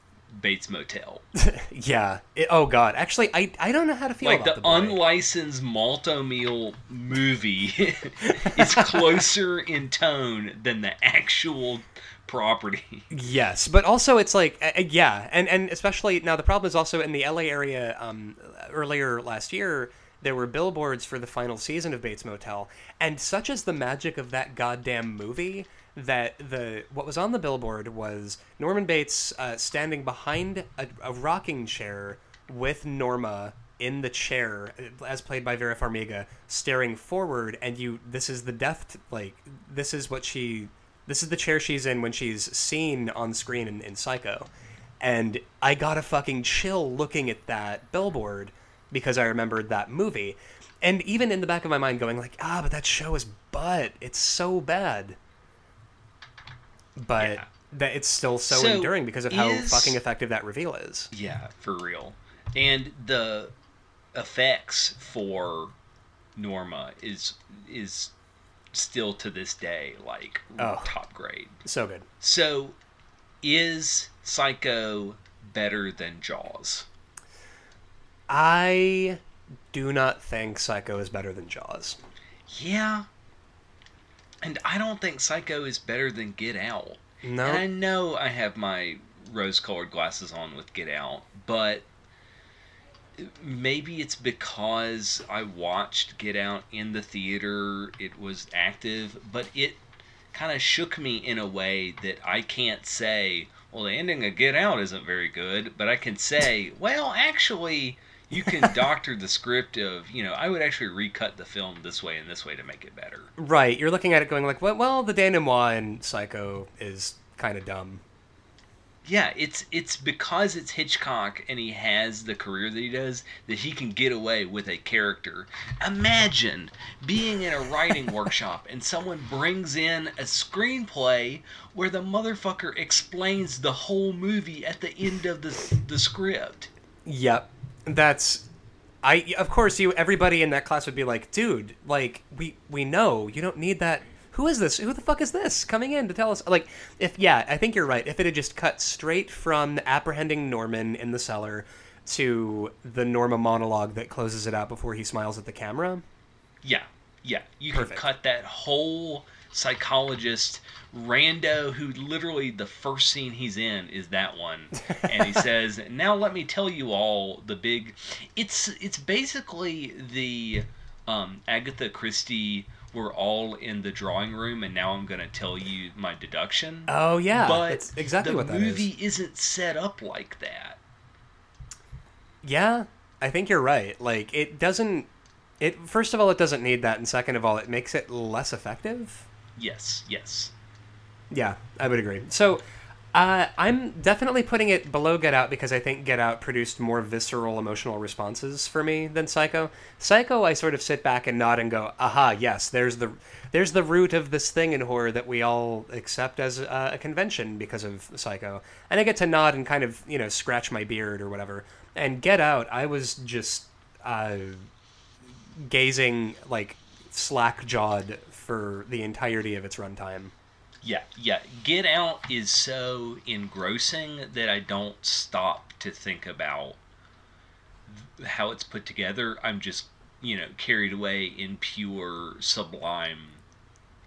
Bates Motel. Yeah. It- oh god. Actually, I I don't know how to feel like about the, the, unlicensed Malt-O-Meal movie is closer in tone than the actual property. Yes, but also it's like uh, uh, yeah, and and especially now the problem is also in the LA area. Um, earlier last year there were billboards for the final season of Bates Motel, and such is the magic of that goddamn movie that the what was on the billboard was Norman Bates uh, standing behind a, a rocking chair with Norma in the chair uh, as played by Vera Farmiga staring forward and you this is the death like this is what she this is the chair she's in when she's seen on screen in, in Psycho. And I got a fucking chill looking at that billboard because I remembered that movie. And even in the back of my mind going like ah but that show is butt. It's so bad but Yeah. that it's still so, So, enduring because of how is- fucking effective that reveal is Yeah, for real. And the effects for Norma is is still to this day like Oh. top grade. so good So is Psycho better than Jaws? I do not think Psycho is better than Jaws. Yeah. And I don't think Psycho is better than Get Out. No. And I know I have my rose colored glasses on with Get Out, but maybe it's because I watched Get Out in the theater, it was active, but it kind of shook me in a way that I can't say, well, the ending of Get Out isn't very good, but I can say, well, actually, You can doctor the script of, you know, I would actually recut the film this way and this way to make it better. Right. You're looking at it going like, well, well the denouement in Psycho is kind of dumb. Yeah, it's it's because it's Hitchcock and he has the career that he does that he can get away with a character. Imagine being in a writing workshop and someone brings in a screenplay where the motherfucker explains the whole movie at the end of the the script. Yep. That's I of course you everybody in that class would be like, "Dude, like we we know. You don't need that who is this? Who the fuck is this coming in to tell us? Like, if yeah, I think you're right. If it had just cut straight from apprehending Norman in the cellar to the Norma monologue that closes it out before he smiles at the camera. Yeah, yeah. You Perfect. could cut that whole psychologist rando who literally the first scene he's in is that one and he says now let me tell you all the big it's it's basically the um, agatha christie we're all in the drawing room and now i'm going to tell you my deduction Oh yeah, but that's exactly the what that is. movie isn't set up like that Yeah, I think you're right. Like it doesn't. It first of all, it doesn't need that, and second of all, it makes it less effective. Yes yes Yeah, I would agree. So, uh, I'm definitely putting it below Get Out because I think Get Out produced more visceral emotional responses for me than Psycho. Psycho, I sort of sit back and nod and go, "Aha, yes, there's the there's the root of this thing in horror that we all accept as uh, a convention because of Psycho." And I get to nod and kind of you know scratch my beard or whatever. And Get Out, I was just uh, gazing like slack jawed for the entirety of its runtime. Yeah, yeah. Get Out is so engrossing that I don't stop to think about how it's put together. I'm just, you know, carried away in pure sublime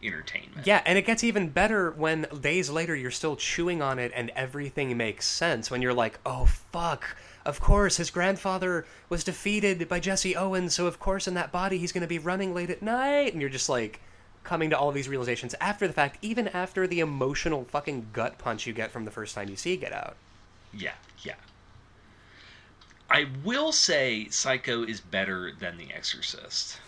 entertainment. Yeah, and it gets even better when days later you're still chewing on it and everything makes sense. When you're like, oh, fuck. Of course, his grandfather was defeated by Jesse Owens, so of course in that body he's going to be running late at night. And you're just like coming to all of these realizations after the fact, even after the emotional fucking gut punch you get from the first time you see Get Out. Yeah, yeah. I will say Psycho is better than The Exorcist.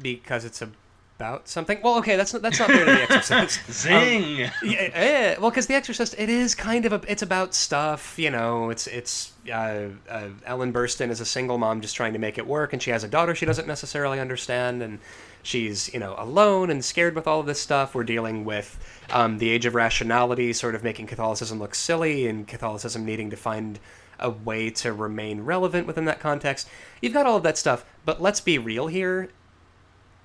Because it's about something. Well, okay, that's not, that's not fair to The Exorcist. Zing! yeah, yeah, well, because The Exorcist, it is kind of a, it's about stuff, you know. It's it's uh, uh, Ellen Burstyn is a single mom just trying to make it work, and she has a daughter she doesn't necessarily understand, and she's you know alone and scared with all of this stuff. We're dealing with um, the age of rationality, sort of making Catholicism look silly, and Catholicism needing to find a way to remain relevant within that context. You've got all of that stuff, but let's be real here.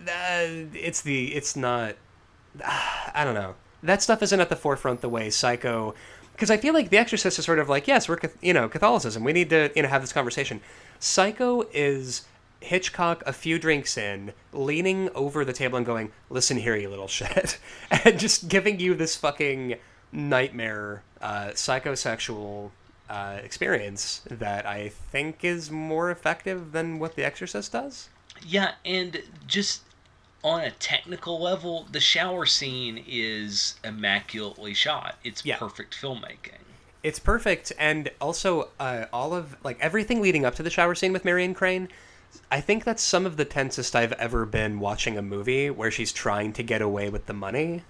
Uh, it's the it's not I don't know. That stuff isn't at the forefront the way Psycho, because I feel like The Exorcist is sort of like, yes, we're you know Catholicism. We need to you know have this conversation. Psycho is Hitchcock a few drinks in, leaning over the table and going, "Listen here, you little shit," and just giving you this fucking nightmare, uh, psychosexual uh, experience that I think is more effective than what The Exorcist does. Yeah, and just on a technical level, the shower scene is immaculately shot. It's Yeah. perfect filmmaking. It's perfect, and also uh, all of like everything leading up to the shower scene with Marion Crane. I think that's some of the tensest I've ever been watching a movie where she's trying to get away with the money.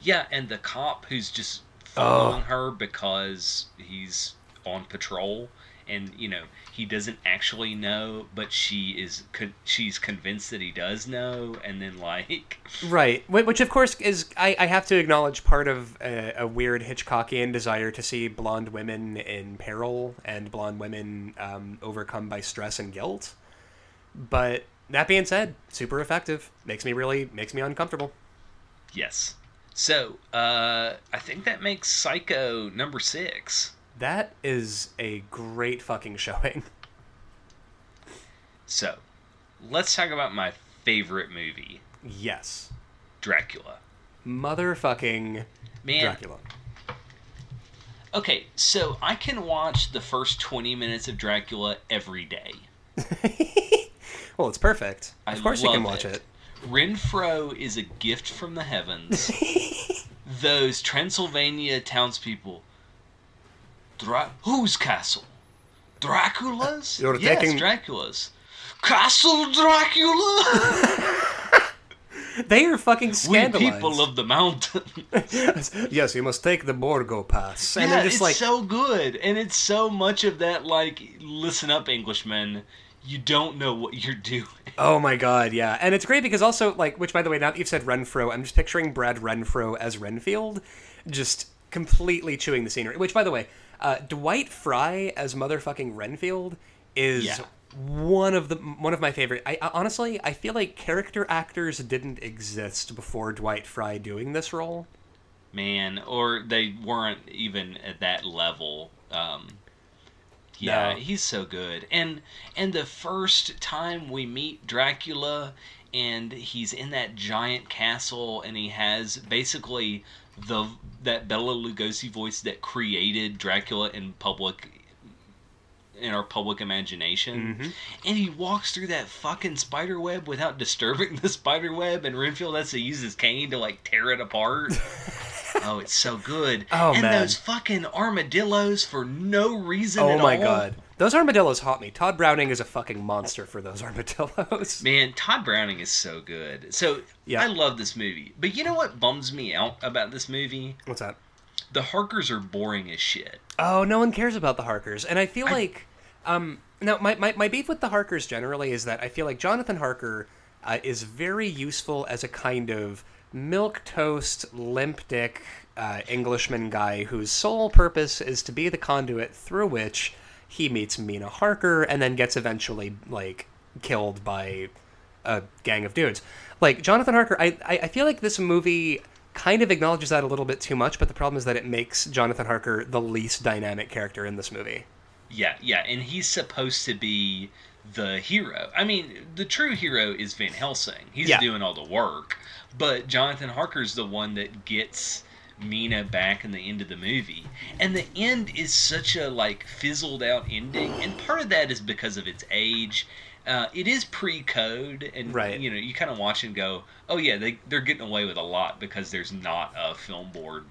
Yeah, and the cop who's just following her because he's on patrol, and you know he doesn't actually know, but she is con- she's convinced that he does know, and then like Right, which of course is I, I have to acknowledge part of a, a weird Hitchcockian desire to see blonde women in peril and blonde women um, overcome by stress and guilt. But that being said, super effective. Makes me really makes me uncomfortable. yes. So uh, I think that makes Psycho number six. That is a great fucking showing. So let's talk about my favorite movie, Yes. Dracula. Motherfucking Man, Dracula. okay, so I can watch the first 20 minutes of Dracula every day. Well, it's perfect. I Of course you can watch it. Renfro is a gift from the heavens. Those Transylvania townspeople. Dra- whose castle? Dracula's? You're yes, taking- Dracula's. Castle Dracula! They are fucking scandalized. we people of the mountain. yes, you must take the Borgo Pass. And yeah, just it's like, so good. And it's so much of that, like, listen up, Englishmen. You don't know what you're doing. oh my god, yeah. And it's great because also, like, which by the way, now that you've said Renfro, I'm just picturing Brad Renfro as Renfield, just completely chewing the scenery. Which, by the way, uh, Dwight Frye as motherfucking Renfield is Yeah. one of the one of my favorite. I, I honestly, I feel like character actors didn't exist before Dwight Frye doing this role. Man, or they weren't even at that level. Um, yeah, No. he's so good. And and the first time we meet Dracula and he's in that giant castle and he has basically the that Bela Lugosi voice that created Dracula in public in our public imagination. Mm-hmm. And he walks through that fucking spider web without disturbing the spider web and Renfield has to use his cane to like tear it apart. oh, it's so good. Oh, and man. those fucking armadillos for no reason Oh my all. god. Those armadillos haunt me. Tod Browning is a fucking monster for those armadillos. Man, Tod Browning is so good. So Yeah. I love this movie. But you know what bums me out about this movie? What's that? The Harkers are boring as shit. Oh, no one cares about the Harkers. And I feel like um now my, my, my beef with the Harkers generally is that I feel like Jonathan Harker uh, is very useful as a kind of milk toast limp dick uh, Englishman guy whose sole purpose is to be the conduit through which he meets Mina Harker and then gets eventually like killed by a gang of dudes. Like Jonathan Harker, I, I I feel like this movie kind of acknowledges that a little bit too much, but the problem is that it makes Jonathan Harker the least dynamic character in this movie. Yeah, yeah, and he's supposed to be the hero. I mean, the true hero is Van Helsing. He's Yeah. doing all the work, but Jonathan Harker's the one that gets Mina back in the end of the movie. And the end is such a like fizzled out ending, and part of that is because of its age. Uh, it is pre-code, and Right. you know you kind of watch and go, "Oh yeah, they they're getting away with a lot because there's not a film board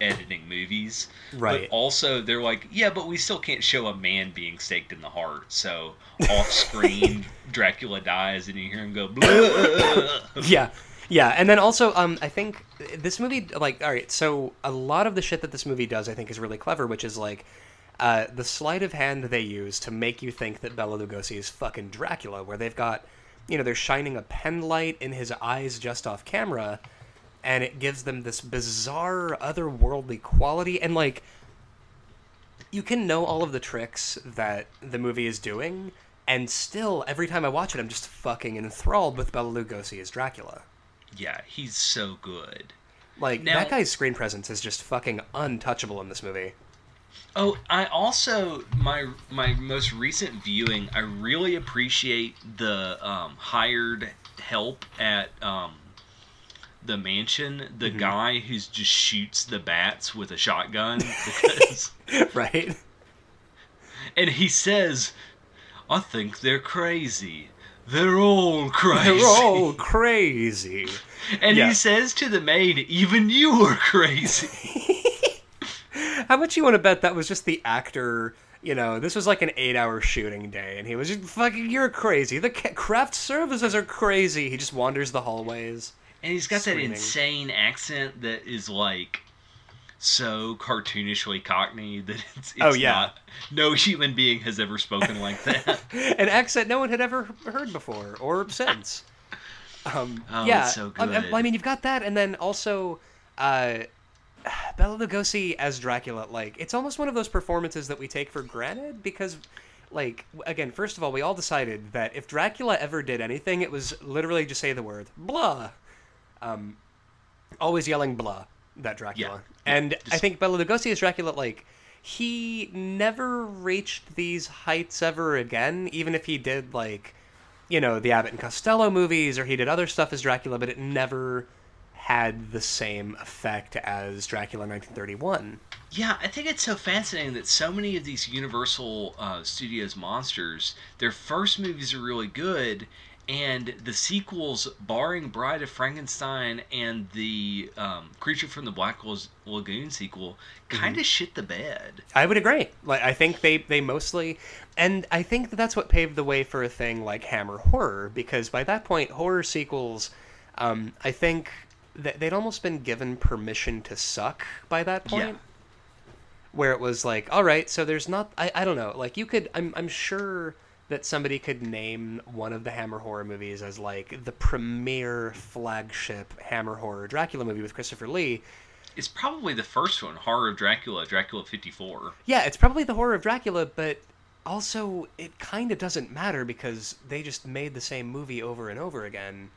editing movies." Right. But also, they're like, yeah, but we still can't show a man being staked in the heart. So off screen, Dracula dies, and you hear him go, Yeah. Yeah, and then also, um, I think this movie, like, all right, so a lot of the shit that this movie does, I think, is really clever, which is like uh, the sleight of hand they use to make you think that Bela Lugosi is fucking Dracula, where they've got, you know, they're shining a pen light in his eyes just off camera, and it gives them this bizarre, otherworldly quality, and like, you can know all of the tricks that the movie is doing, and still, every time I watch it, I'm just fucking enthralled with Bela Lugosi as Dracula. yeah, he's so good. Like Now- that guy's screen presence is just fucking untouchable in this movie. Oh, I also my my most recent viewing, I really appreciate the um, hired help at um, the mansion. The Mm-hmm. guy who's just shoots the bats with a shotgun because. right? And he says, I think they're crazy. They're all crazy. They're all crazy. and yeah. he says to the maid, even you are crazy. How much you want to bet that was just the actor? You know, this was like an eight-hour shooting day, and he was just fucking. You're crazy. The craft services are crazy. He just wanders the hallways. And he's got Screaming. that insane accent that is like so cartoonishly cockney that it's, it's Oh, yeah. not no human being has ever spoken like that. An accent no one had ever heard before or since. Um, Oh, yeah, so I- I- I mean, you've got that, and then also, uh, Bela Lugosi as Dracula. Like, it's almost one of those performances that we take for granted because, like, again, first of all, we all decided that if Dracula ever did anything, it was literally just say the word blah. Um, always yelling blah. That Dracula, Yeah. and I Just- think Bella Lugosi as Dracula, like. He never reached these heights ever again, even if he did like you know, the Abbott and Costello movies, or he did other stuff as Dracula, but it never had the same effect as Dracula 1931. Yeah, I think it's so fascinating that so many of these Universal uh, Studios monsters, their first movies are really good, and the sequels, barring Bride of Frankenstein and the um, Creature from the Black Lagoon sequel, kind of mm-hmm. shit the bed. I would agree. Like I think they they mostly, and I think that that's what paved the way for a thing like Hammer horror because by that point horror sequels, um, I think they'd almost been given permission to suck by that point. Yeah. Where it was like, all right, so there's not, I, I don't know, like you could, I'm, I'm sure that somebody could name one of the Hammer horror movies as like the premier flagship Hammer horror Dracula movie with Christopher Lee. It's probably the first one, Horror of Dracula, Dracula 54. Yeah, it's probably the Horror of Dracula, but also it kind of doesn't matter because they just made the same movie over and over again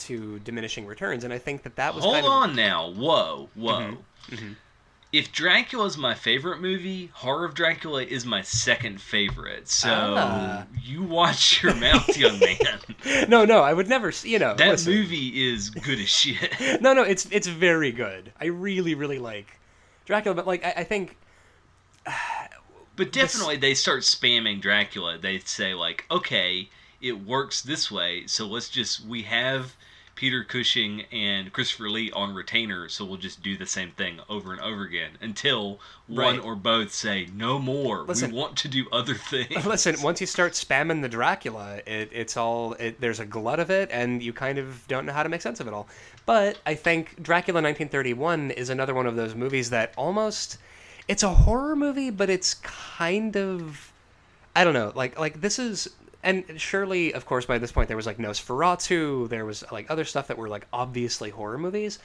to diminishing returns and I think that that was Hold kind of... on now. Whoa, whoa. Mm-hmm. Mm-hmm if Dracula is my favorite movie, Horror of Dracula is my second favorite. So ah. you watch your mouth, young man. no, no, I would never. You know, that listen. movie is good as shit. no, no, it's it's very good. I really, really like Dracula, but like I, I think. but definitely, this... they start spamming Dracula. They say like, okay, it works this way, so let's just we have Peter Cushing and Christopher Lee on retainer, so we'll just do the same thing over and over again until one or both say no more. Listen, we want to do other things. Listen, once you start spamming the Dracula, it, it's all it, there's a glut of it, and you kind of don't know how to make sense of it all. But I think Dracula 1931 is another one of those movies that almost it's a horror movie, but it's kind of I don't know, like like this is and surely, of course, by this point there was like Nosferatu, there was like other stuff that were like obviously horror movies,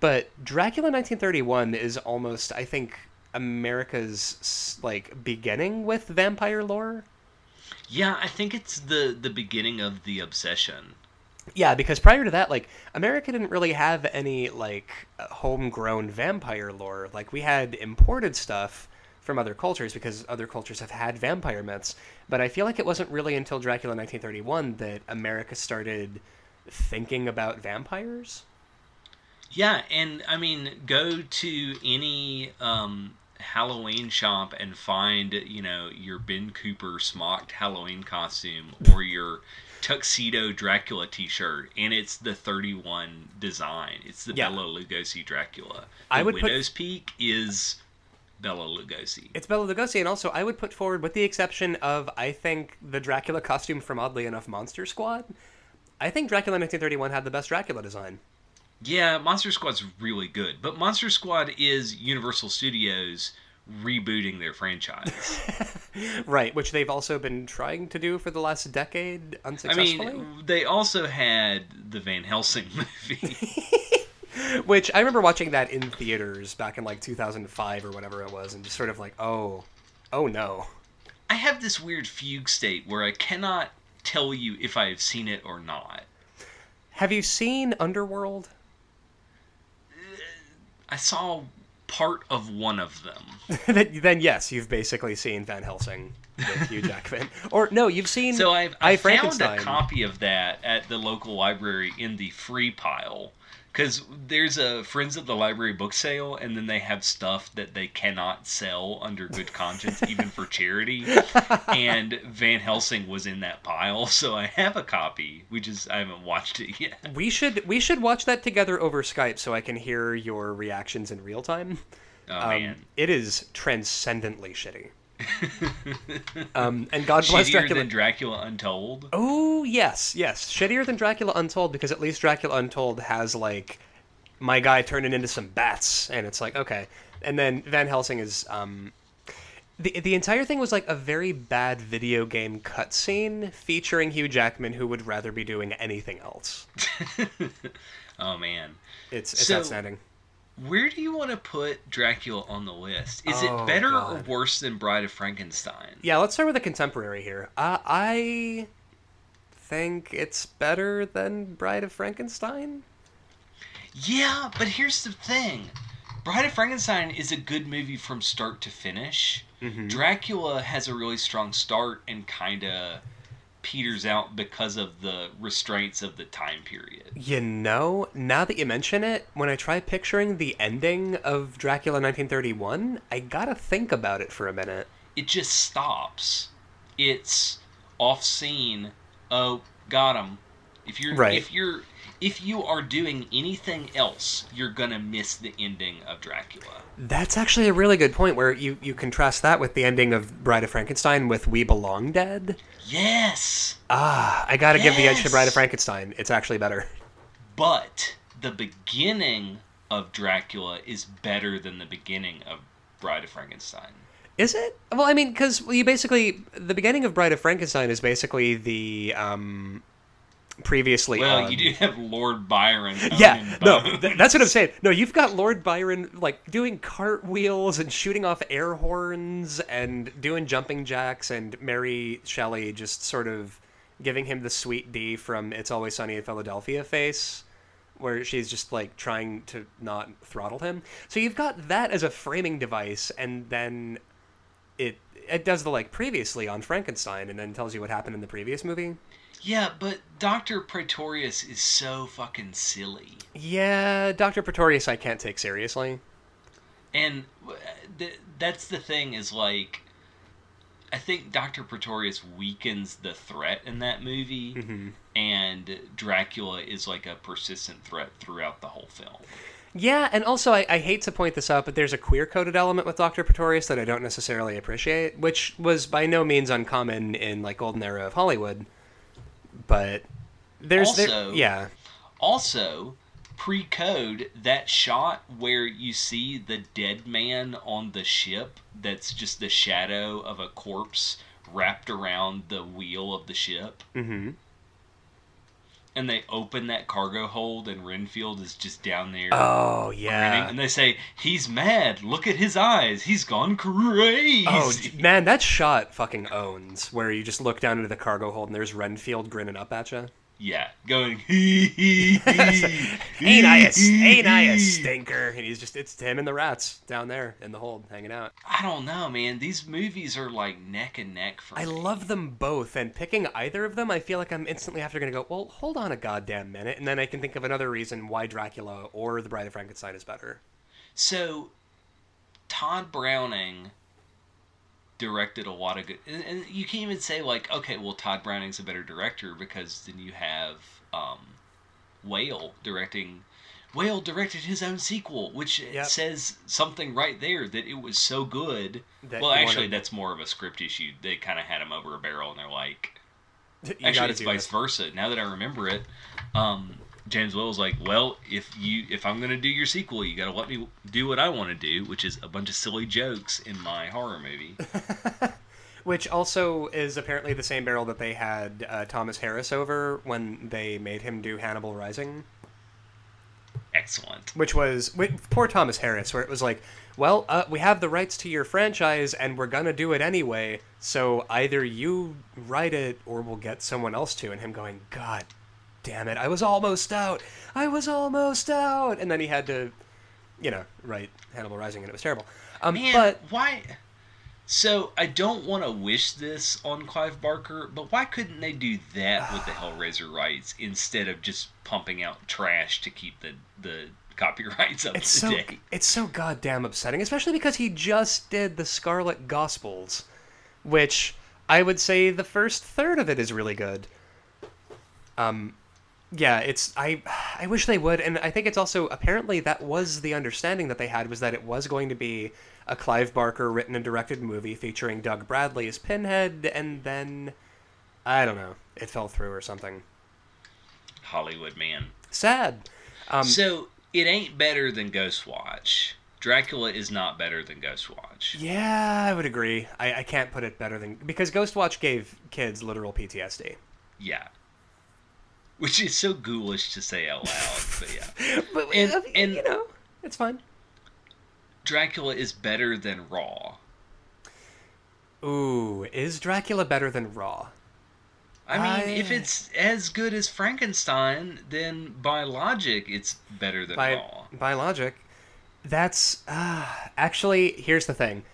but Dracula 1931 is almost, I think, America's like beginning with vampire lore. Yeah, I think it's the the beginning of the obsession. Yeah, because prior to that, like America didn't really have any like homegrown vampire lore. Like we had imported stuff from other cultures because other cultures have had vampire myths. But I feel like it wasn't really until Dracula 1931 that America started thinking about vampires. Yeah, and I mean, go to any um, Halloween shop and find, you know, your Ben Cooper smocked Halloween costume or your tuxedo Dracula T-shirt, and it's the 31 design. It's the yeah. Bela Lugosi Dracula. The I would Widow's put... Peak is Bela Lugosi. It's Bella Lugosi, and also I would put forward, with the exception of I think the Dracula costume from oddly enough Monster Squad. I think Dracula 1931 had the best Dracula design. Yeah, Monster Squad's really good, but Monster Squad is Universal Studios rebooting their franchise. right, which they've also been trying to do for the last decade unsuccessfully. I mean, they also had the Van Helsing movie. Which I remember watching that in theaters back in like 2005 or whatever it was, and just sort of like, oh, oh no. I have this weird fugue state where I cannot tell you if I have seen it or not. Have you seen Underworld? Uh, I saw part of one of them. then, then, yes, you've basically seen Van Helsing with Hugh Jackman. or no, you've seen. So I've, I found a copy of that at the local library in the free pile because there's a friends of the library book sale and then they have stuff that they cannot sell under good conscience even for charity and van helsing was in that pile so i have a copy we just i haven't watched it yet we should we should watch that together over skype so i can hear your reactions in real time oh, um, man. it is transcendently shitty um, and God bless Shittier Dracula. than Dracula Untold. Oh yes, yes, shittier than Dracula Untold because at least Dracula Untold has like my guy turning into some bats, and it's like okay. And then Van Helsing is um, the the entire thing was like a very bad video game cutscene featuring Hugh Jackman, who would rather be doing anything else. oh man, it's it's so, outstanding. Where do you want to put Dracula on the list? Is oh, it better God. or worse than Bride of Frankenstein? Yeah, let's start with a contemporary here. Uh, I think it's better than Bride of Frankenstein. Yeah, but here's the thing Bride of Frankenstein is a good movie from start to finish. Mm-hmm. Dracula has a really strong start and kind of peters out because of the restraints of the time period. You know, now that you mention it, when I try picturing the ending of Dracula 1931, I gotta think about it for a minute. It just stops. It's off scene. Oh, got him. If you're Right. if you're if you are doing anything else, you're gonna miss the ending of Dracula. That's actually a really good point where you, you contrast that with the ending of Bride of Frankenstein with We Belong Dead. Yes, Ah, I gotta give the edge to Bride of Frankenstein. It's actually better. but the beginning of Dracula is better than the beginning of Bride of Frankenstein. Is it? Well, I mean, because you basically the beginning of Bride of Frankenstein is basically the um, previously. Well, on- you do have Lord Byron. Yeah, no, th- that's what I'm saying. No, you've got Lord Byron like doing cartwheels and shooting off air horns and doing jumping jacks, and Mary Shelley just sort of giving him the Sweet Dee from "It's Always Sunny in Philadelphia" face, where she's just like trying to not throttle him. So you've got that as a framing device, and then it it does the like previously on Frankenstein, and then tells you what happened in the previous movie. Yeah, but Doctor Pretorius is so fucking silly. Yeah, Doctor Pretorius, I can't take seriously. And uh, th- that's the thing is like, I think Doctor Pretorius weakens the threat in that movie, Mm-hmm. and Dracula is like a persistent threat throughout the whole film. Yeah, and also I, I hate to point this out, but there's a queer coded element with Doctor Pretorius that I don't necessarily appreciate, which was by no means uncommon in like golden era of Hollywood. But there's there- yeah. Also, pre-code that shot where you see the dead man on the ship that's just the shadow of a corpse wrapped around the wheel of the ship hmm and they open that cargo hold and renfield is just down there Oh grinning, yeah. and they say he's mad look at his eyes he's gone crazy Oh man, that shot fucking owns. Where you just look down into the cargo hold and there's Renfield grinning up at you. Yeah going hee hee hee Ain't I a ain't I a stinker? And he's just it's him and the rats down there in the hold hanging out. I don't know, man. These movies are like neck and neck for I me. love them both, and picking either of them, I feel like I'm instantly after going to go, well, hold on a goddamn minute, and then I can think of another reason why Dracula or The Bride of Frankenstein is better. So, Tod Browning directed a lot of good, and, and you can't even say like, okay, well, Tod Browning's a better director because then you have um, Whale directing. Whale directed his own sequel, which Yep. says something right there that it was so good. That well, actually, wanna- that's more of a script issue. They kind of had him over a barrel, and they're like, You Actually, it's vice this. versa. Now that I remember it, um, James Whale's like, well, if you if I'm gonna do your sequel, you gotta let me do what I want to do, which is a bunch of silly jokes in my horror movie. Which also is apparently the same barrel that they had uh, Thomas Harris over when they made him do Hannibal Rising. Excellent. Which was with poor Thomas Harris, where it was like, well, uh, we have the rights to your franchise, and we're gonna do it anyway. So either you write it, or we'll get someone else to. And him going, God damn it, I was almost out. I was almost out. And then he had to, you know, write Hannibal Rising, and it was terrible. Um, Man, but why? So I don't want to wish this on Clive Barker, but why couldn't they do that with the Hellraiser rights instead of just pumping out trash to keep the the copyrights up it's to so date? it's so goddamn upsetting, especially because he just did the Scarlet Gospels, which I would say the first third of it is really good. Um, yeah, it's I I wish they would, and I think it's also apparently that was the understanding that they had was that it was going to be a Clive Barker written and directed movie featuring Doug Bradley as Pinhead, and then I don't know, it fell through or something. Hollywood man. Sad. Um, so it ain't better than Ghostwatch. Dracula is not better than Ghostwatch. Yeah, I would agree. I, I can't put it better than because Ghostwatch gave kids literal PTSD. Yeah. Which is so ghoulish to say out loud, but yeah. But And- and- you know, it's fine. Dracula is better than Raw. Ooh, is Dracula better than Raw? I mean, if it's as good as Frankenstein, then by logic, it's better than By Raw. by logic, that's uh, actually here's the thing.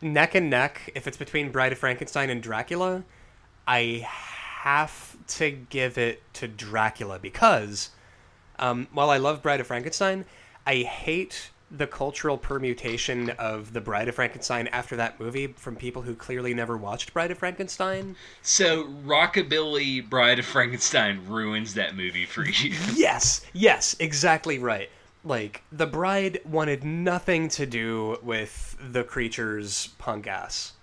Neck and neck, if it's between Bride of Frankenstein and Dracula, I have to give it to Dracula because um, while I love Bride of Frankenstein, I hate the cultural permutation of the Bride of Frankenstein after that movie from people who clearly never watched Bride of Frankenstein. So Rockabilly Bride of Frankenstein ruins that movie for you. Yes, yes, exactly right. Like the bride wanted nothing to do with the creature's punk ass.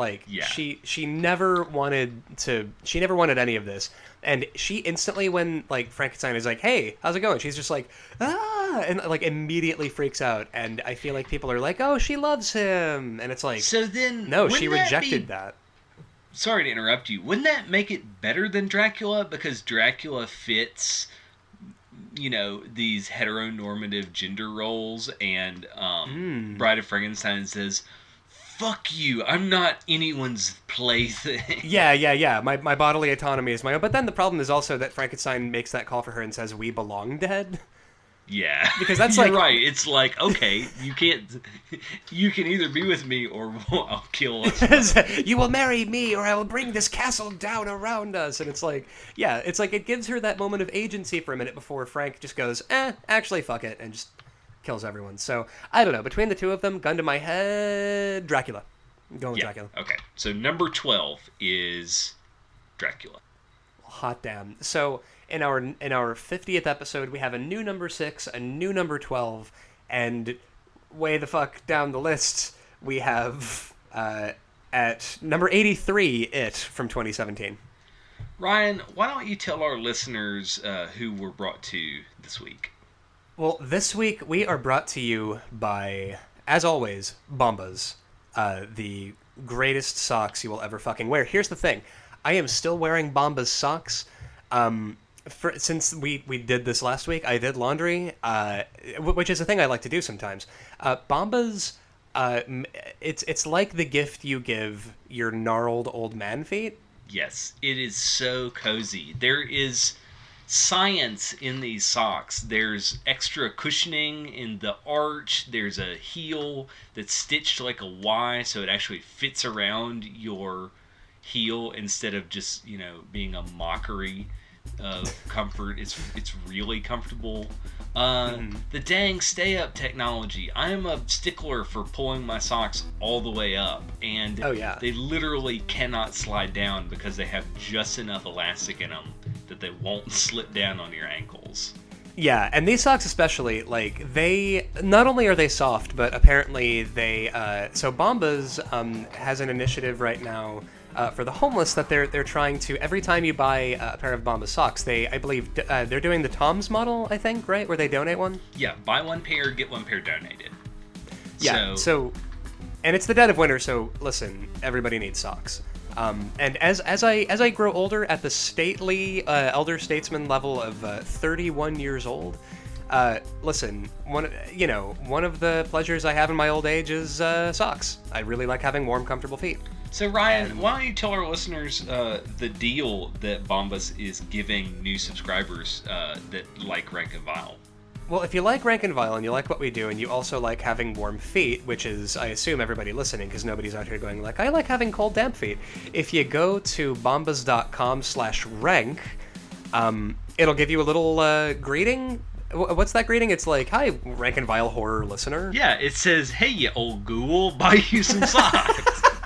Like Yeah. she she never wanted to she never wanted any of this. And she instantly when like Frankenstein is like, "Hey, how's it going?" She's just like, "Ah," and like immediately freaks out. And I feel like people are like, "Oh, she loves him." And it's like, So then, no, she that rejected be- that. Sorry to interrupt you. Wouldn't that make it better than Dracula because Dracula fits, you know, these heteronormative gender roles, and um, Mm. Bride of Frankenstein says, "Fuck you! I'm not anyone's plaything." Yeah, yeah, yeah. My, my bodily autonomy is my own. But then the problem is also that Frankenstein makes that call for her and says, "We belong dead." Yeah, Because that's You're like- right. It's like okay, you can't. You can either be with me or I'll kill us. you will marry me or I will bring this castle down around us. And it's like, yeah, it's like it gives her that moment of agency for a minute before Frank just goes, eh, actually, fuck it, and just kills everyone. So, I don't know. Between the two of them, gun to my head, Dracula. I'm going Yeah. Dracula. Okay. So number twelve is Dracula. Hot damn. So, in our in our 50th episode, we have a new number 6, a new number 12, and way the fuck down the list, we have uh, at number 83 It from 2017. Ryan, why don't you tell our listeners uh, who we're brought to this week? Well, this week we are brought to you by, as always, Bombas, uh, the greatest socks you will ever fucking wear. Here's the thing I am still wearing Bombas socks. Um, for, since we, we did this last week, I did laundry, uh, wh- which is a thing I like to do sometimes. Uh, Bombas, uh, it's it's like the gift you give your gnarled old man feet. Yes, it is so cozy. There is science in these socks. There's extra cushioning in the arch. There's a heel that's stitched like a Y so it actually fits around your heel instead of just, you know, being a mockery of comfort. It's it's really comfortable. Uh, The dang stay up technology. I am a stickler for pulling my socks all the way up, and Oh, yeah. they literally cannot slide down because they have just enough elastic in them that they won't slip down on your ankles. Yeah, and these socks especially, like they not only are they soft, but apparently they. Uh, so Bombas um, has an initiative right now uh, for the homeless that they're they're trying to every time you buy a pair of Bombas socks, they I believe uh, they're doing the Tom's model, I think, right, where they donate one. Yeah, buy one pair, get one pair donated. Yeah. So, So, and it's the dead of winter, so listen, everybody needs socks. Um, and as as I as I grow older, at the stately uh, elder statesman level of uh, 31 years old, uh, listen, one you know one of the pleasures I have in my old age is uh, socks. I really like having warm, comfortable feet. So Ryan, why don't you tell our listeners uh, the deal that Bombas is giving new subscribers uh, that like Rank and Vile? Well, if you like Rank and Vile and you like what we do, and you also like having warm feet, which is, I assume, everybody listening, because nobody's out here going like, I like having cold, damp feet. If you go to bombas.com slash rank, um, it'll give you a little uh, greeting. Wh- What's that greeting? It's like, hi, Rank and Vile horror listener. Yeah, it says, "Hey, you old ghoul, buy you some socks."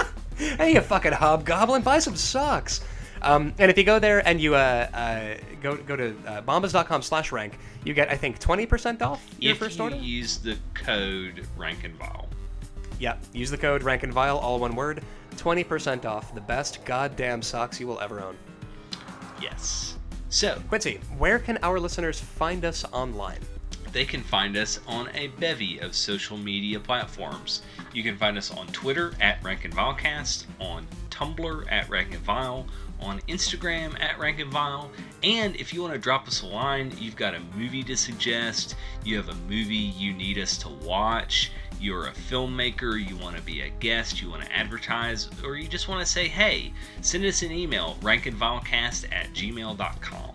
Hey, you fucking hobgoblin, buy some socks. Um, and if you go there and you uh, uh, go go to uh, bombas.com slash rank, you get, I think, 20% off your if first you order? use the code Rank and Vile. Yeah, use the code Rank and Vile, all one word. 20% off the best goddamn socks you will ever own. Yes. So Quincy, where can our listeners find us online? They can find us on a bevy of social media platforms. You can find us on Twitter at Rank on Tumblr at Rank on Instagram at Rank and if you want to drop us a line, you've got a movie to suggest, you have a movie you need us to watch, you're a filmmaker, you want to be a guest, you want to advertise, or you just want to say hey, send us an email, rankandvilecast at gmail.com.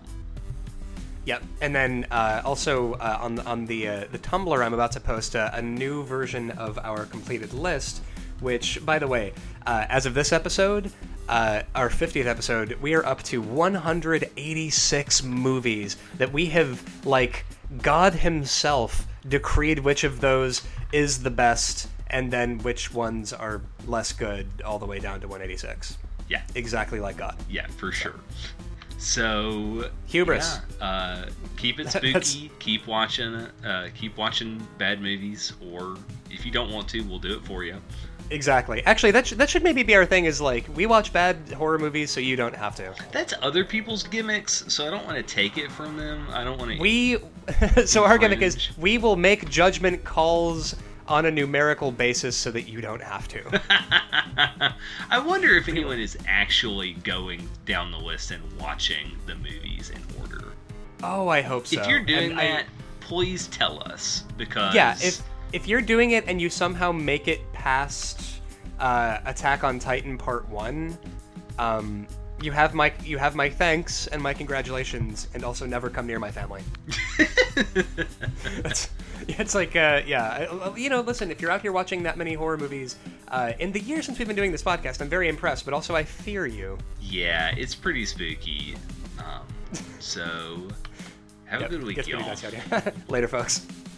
Yep, and then uh, also uh, on the, on the uh, the Tumblr, I'm about to post a, a new version of our completed list. Which, by the way, uh, as of this episode, uh, our 50th episode, we are up to 186 movies that we have like God Himself decreed which of those is the best, and then which ones are less good, all the way down to 186. Yeah. Exactly like God. Yeah, for sure. So hubris. Yeah, uh, keep it spooky. keep watching. Uh, keep watching bad movies, or if you don't want to, we'll do it for you. Exactly. Actually, that sh- that should maybe be our thing. Is like we watch bad horror movies, so you don't have to. That's other people's gimmicks, so I don't want to take it from them. I don't want to. We. so our gimmick is we will make judgment calls on a numerical basis so that you don't have to. I wonder if anyone is actually going down the list and watching the movies in order. Oh, I hope so. If you're doing and that, I, please tell us because yeah, if if you're doing it and you somehow make it past uh, Attack on Titan Part One, um, you have my you have my thanks and my congratulations, and also never come near my family. it's, it's like uh, yeah, you know. Listen, if you're out here watching that many horror movies uh, in the year since we've been doing this podcast, I'm very impressed, but also I fear you. Yeah, it's pretty spooky. Um, so have yep, a good week, y'all. Later, folks.